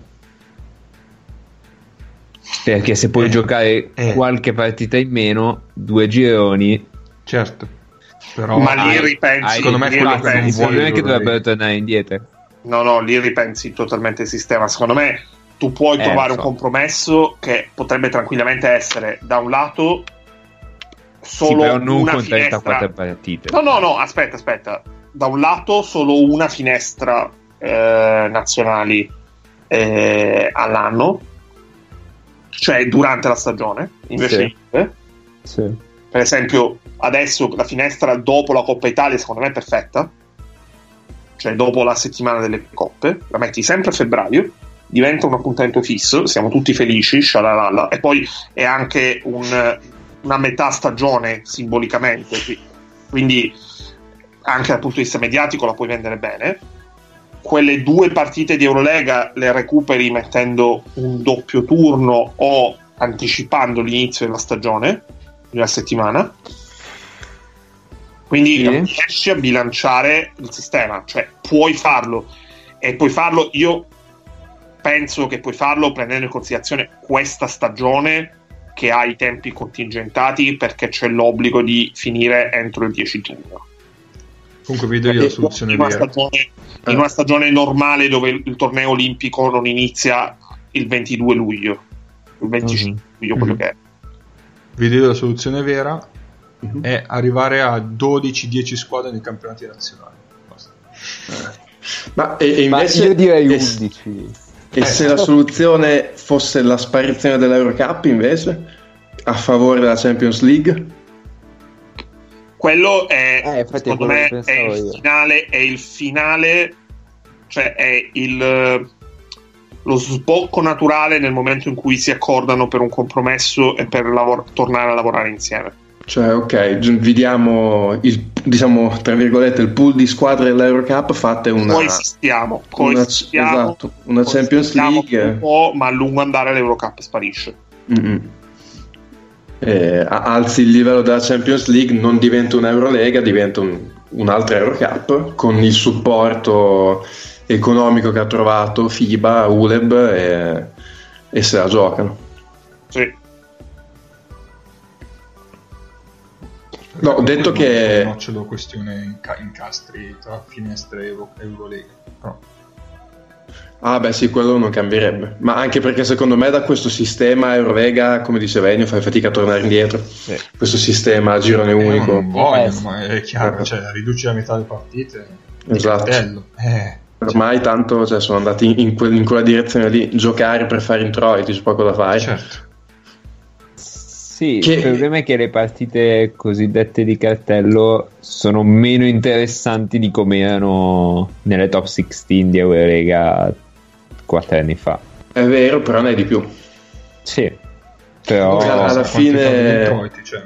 perché se puoi Eh, giocare eh. qualche partita in meno due gironi Certo, però Ma lì ripensi, secondo me lì quello che non ripensi- vuole non è che dovrebbero tornare indietro No, no, lì ripensi totalmente il sistema. Secondo me tu puoi Eh, trovare lo un so. compromesso che potrebbe tranquillamente essere da un lato sì, solo però non una con 34 finestra. partite No, no, no, aspetta, aspetta. Da un lato solo una finestra eh, nazionali eh, all'anno, cioè durante la stagione, invece Sì. Sì. Per esempio, adesso la finestra dopo la Coppa Italia secondo me è perfetta. Cioè dopo la settimana delle coppe, la metti sempre a febbraio, diventa un appuntamento fisso, siamo tutti felici, shalalala, e poi è anche un- una metà stagione simbolicamente, qui- quindi anche dal punto di vista mediatico la puoi vendere bene. Quelle due partite di Eurolega le recuperi mettendo un doppio turno o anticipando l'inizio della stagione di una settimana. Quindi Sì. riesci a bilanciare il sistema, cioè puoi farlo e puoi farlo. Io penso che puoi farlo prendendo in considerazione questa stagione che ha i tempi contingentati perché c'è l'obbligo di finire entro il 10 giugno. Comunque vedo io la soluzione in una, vera. stagione, in una stagione normale dove il, torneo olimpico non inizia il 22 luglio, il 25 luglio, quello Mhm. che è. Vedo io la soluzione vera Mhm. è arrivare a 12-10 squadre nei campionati nazionali. Basta. Ma, e, e Ma invece, io direi e- 11. E se la soluzione fosse la sparizione dell'Eurocup invece? A favore della Champions League? Quello è, Eh, secondo me, è il finale, è il finale, cioè è il, lo sbocco naturale nel momento in cui si accordano per un compromesso e per lavor- tornare a lavorare insieme. Cioè, ok, vi diamo il, diciamo, tra virgolette, il pool di squadre dell'Eurocup, fate una, coesistiamo, una, coesistiamo, esatto, una Champions League. un po', ma a lungo andare l'Eurocup sparisce. Mm-mm. Eh, alzi il livello della Champions League, non diventa un'Eurolega, diventa un, un'altra Eurocup con il supporto economico che ha trovato FIBA, ULEB e, e se la giocano. Sì. No, ho detto che- Non ce l'ho questione inca- incastri tra finestre e Euro- Eurolega. Però Ah, beh, sì, quello non cambierebbe. Ma anche perché secondo me da questo sistema Eurovega, come diceva Ennio, fai fatica a tornare indietro. Questo sistema a girone eh, unico. non vogliono, Eh, sì. ma è chiaro, cioè, riduci la metà delle partite. Esatto. Eh, Ormai tanto cioè, sono andati in, in que- in quella direzione lì, giocare per fare introiti, c'è poco da fare. certo. Sì, Che- il problema è che le partite cosiddette di cartello sono meno interessanti di come erano nelle top 16 di Eurolega quattro anni fa. È vero, però ne è di più. Sì, però... Alla Quanti fine- introiti, cioè.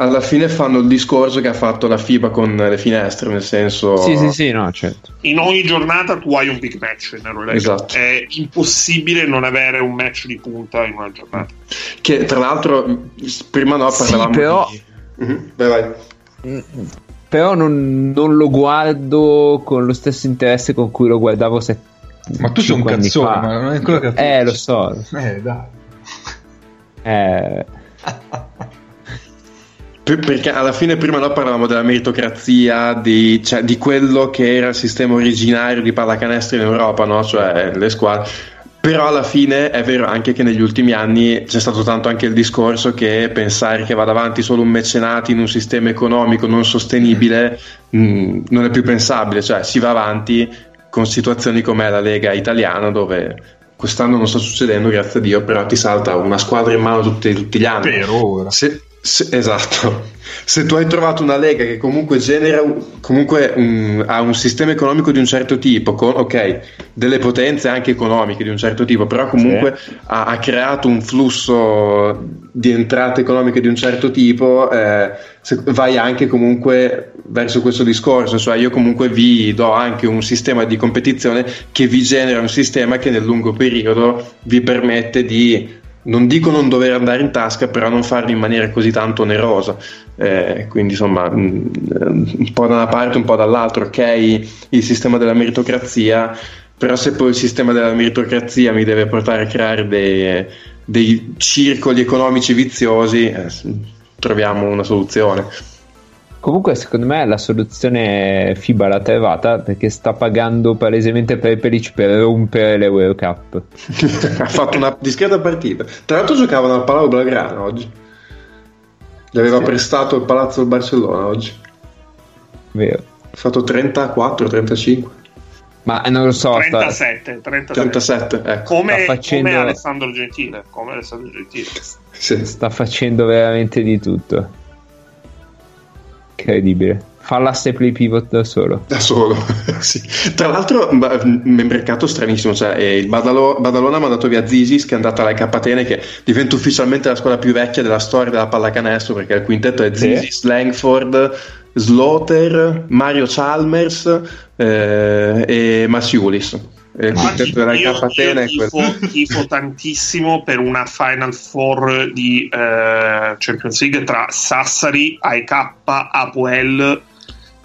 Alla fine fanno il discorso che ha fatto la FIBA con le finestre, nel senso... Sì, sì, sì, no, certo. In ogni giornata tu hai un big match in Eurolega. Esatto. È impossibile non avere un match di punta in una giornata. Che tra l'altro, prima no, Sì, parlavamo però- di... Mhm, Vai, vai. Mm, Però non, non lo guardo con lo stesso interesse con cui lo guardavo set- Ma tu sei un cazzone, fa. ma non è quello che Eh, lo so. Eh, dai. Eh, Perché alla fine prima no parlavamo della meritocrazia, di, cioè, di quello che era il sistema originario di pallacanestro in Europa, no? cioè le squadre. Però alla fine è vero anche che negli ultimi anni c'è stato tanto anche il discorso che pensare che vada avanti solo un mecenato in un sistema economico non sostenibile mh, non è più pensabile, cioè si va avanti con situazioni come la Lega italiana dove quest'anno non sta succedendo, grazie a Dio, però ti salta una squadra in mano tutti, tutti gli anni. Per ora. Se- se- esatto. Se tu hai trovato una lega che comunque genera un- comunque un- ha un sistema economico di un certo tipo, con ok, delle potenze anche economiche di un certo tipo, però comunque ha, ha creato un flusso di entrate economiche di un certo tipo, eh, se- vai anche comunque verso questo discorso, cioè io comunque vi do anche un sistema di competizione che vi genera un sistema che nel lungo periodo vi permette di non dico non dover andare in tasca, però non farlo in maniera così tanto onerosa. Eh, quindi insomma, mh, un po' da una parte, un po' dall'altra, ok, il sistema della meritocrazia, però se poi il sistema della meritocrazia mi deve portare a creare dei, dei circoli economici viziosi, eh, troviamo una soluzione. Comunque, secondo me la soluzione FIBA l'ha trovata perché sta pagando palesemente Prepelic per rompere l'Euro Cup. ha fatto una discreta partita. Tra l'altro giocavano al Palau Blaugrana oggi. Gli aveva prestato il palazzo del Barcellona oggi. Vero. Ha fatto 34-35. Ma non lo so, sta, 37, 37. 37, ecco. Come, facendo- come Alessandro Gentile. Come Alessandro Gentile. Sì. sta facendo veramente di tutto. Incredibile. Fa l'asse play pivot da solo. Da solo, sì. Tra l'altro, un mercato stranissimo. Cioè, eh, il Badalo- Badalona ha mandato via Zisis, che è andata alla Capatene, che diventa ufficialmente la squadra più vecchia della storia della pallacanestro, perché il quintetto è Sì. Zisis, Langford, Slaughter, Mario Chalmers eh, e Masiulis. E il quintetto della io, Capatene io è quello. tifo, tifo tantissimo per una Final Four di eh, Champions League tra Sassari, AEK, Apoel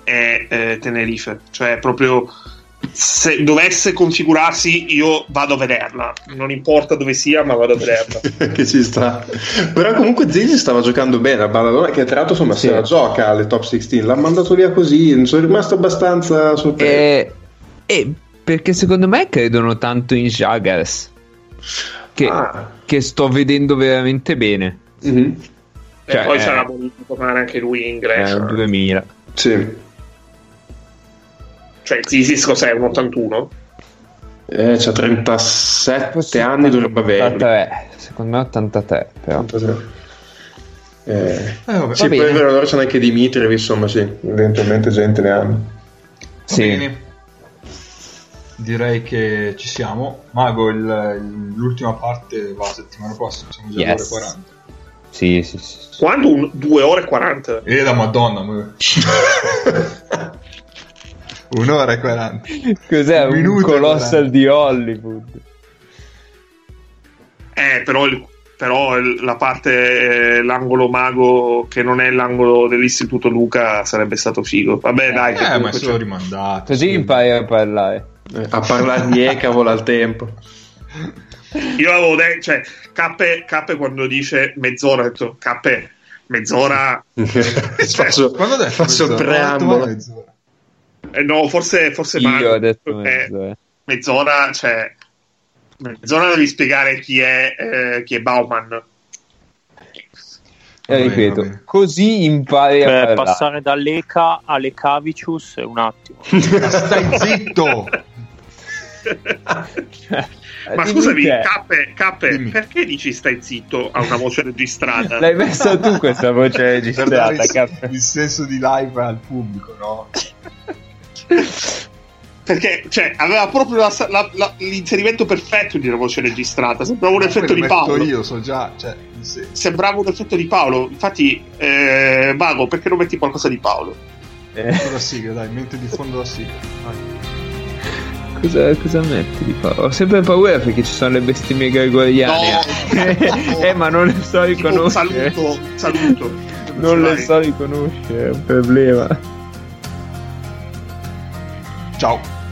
e eh, Tenerife. Cioè, proprio se dovesse configurarsi io vado a vederla non importa dove sia ma vado a vederla che ci sta però comunque Zizi stava giocando bene a Badalona che tra l'altro insomma sì. se la gioca alle top 16 l'ha mandato via così non sono rimasto abbastanza sorpreso eh, eh, perché secondo me credono tanto in Jagers che, ah. che sto vedendo veramente bene mm-hmm. cioè, e poi eh, sarà voluto tornare anche lui in ingresso eh, 2000 sì cioè, Zisis cos'è? Un 81? Eh, c'ha 37 Forse anni, dovrebbe avere. Secondo me 83, però. 83. Eh, eh, vabbè, sì, poi è vero, allora c'è anche Dimitri, insomma, sì, eventualmente gente ne hanno. Sì. Bene. Direi che ci siamo. Mago, il, l'ultima parte va la settimana prossima, siamo già yes. ore 40. Sì, sì, sì. Quando? 2 ore e 40? E la madonna. Un'ora e 40. Cos'è? Un, un colossal di Hollywood. Eh, però, il, però la parte, eh, l'angolo mago che non è l'angolo dell'istituto Luca sarebbe stato figo. Vabbè, dai. Eh, ma è solo rimandato. Così sì. impari a parlare. Eh, a parlare di Ecavola al tempo. Io avevo detto, cioè, Cappe, Cappe quando dice mezz'ora, ho detto, Cappe, mezz'ora... cioè, faccio, quando faccio il preambolo. Mezz'ora. Eh, no, forse, forse Io Marco, ho detto mezzo, eh. mezz'ora, cioè, mezz'ora devi spiegare chi è, eh, chi è Bauman. E eh, ripeto, vabbè. così impari a per passare dall'Eca alle Cavicius un attimo. Stai zitto! Ma scusami, Cappe, Cappe perché dici stai zitto a una voce registrata? L'hai messa tu questa voce registrata, Cappe. Il senso di live al pubblico, no? Perché cioè, aveva proprio la, la, la, l'inserimento perfetto di una voce registrata. Sembrava un effetto di Paolo. Io so già, cioè, sembrava un effetto di Paolo. Infatti, eh, Mago, perché non metti qualcosa di Paolo? Eh. La sigla, dai, mente di fondo la sigla. Cosa, cosa, metti di Paolo? Ho sempre paura perché ci sono le bestemmie gregoriane. No, eh, ma non le so riconoscere. Saluto, saluto. Non le so riconoscere, è un problema. Ciao.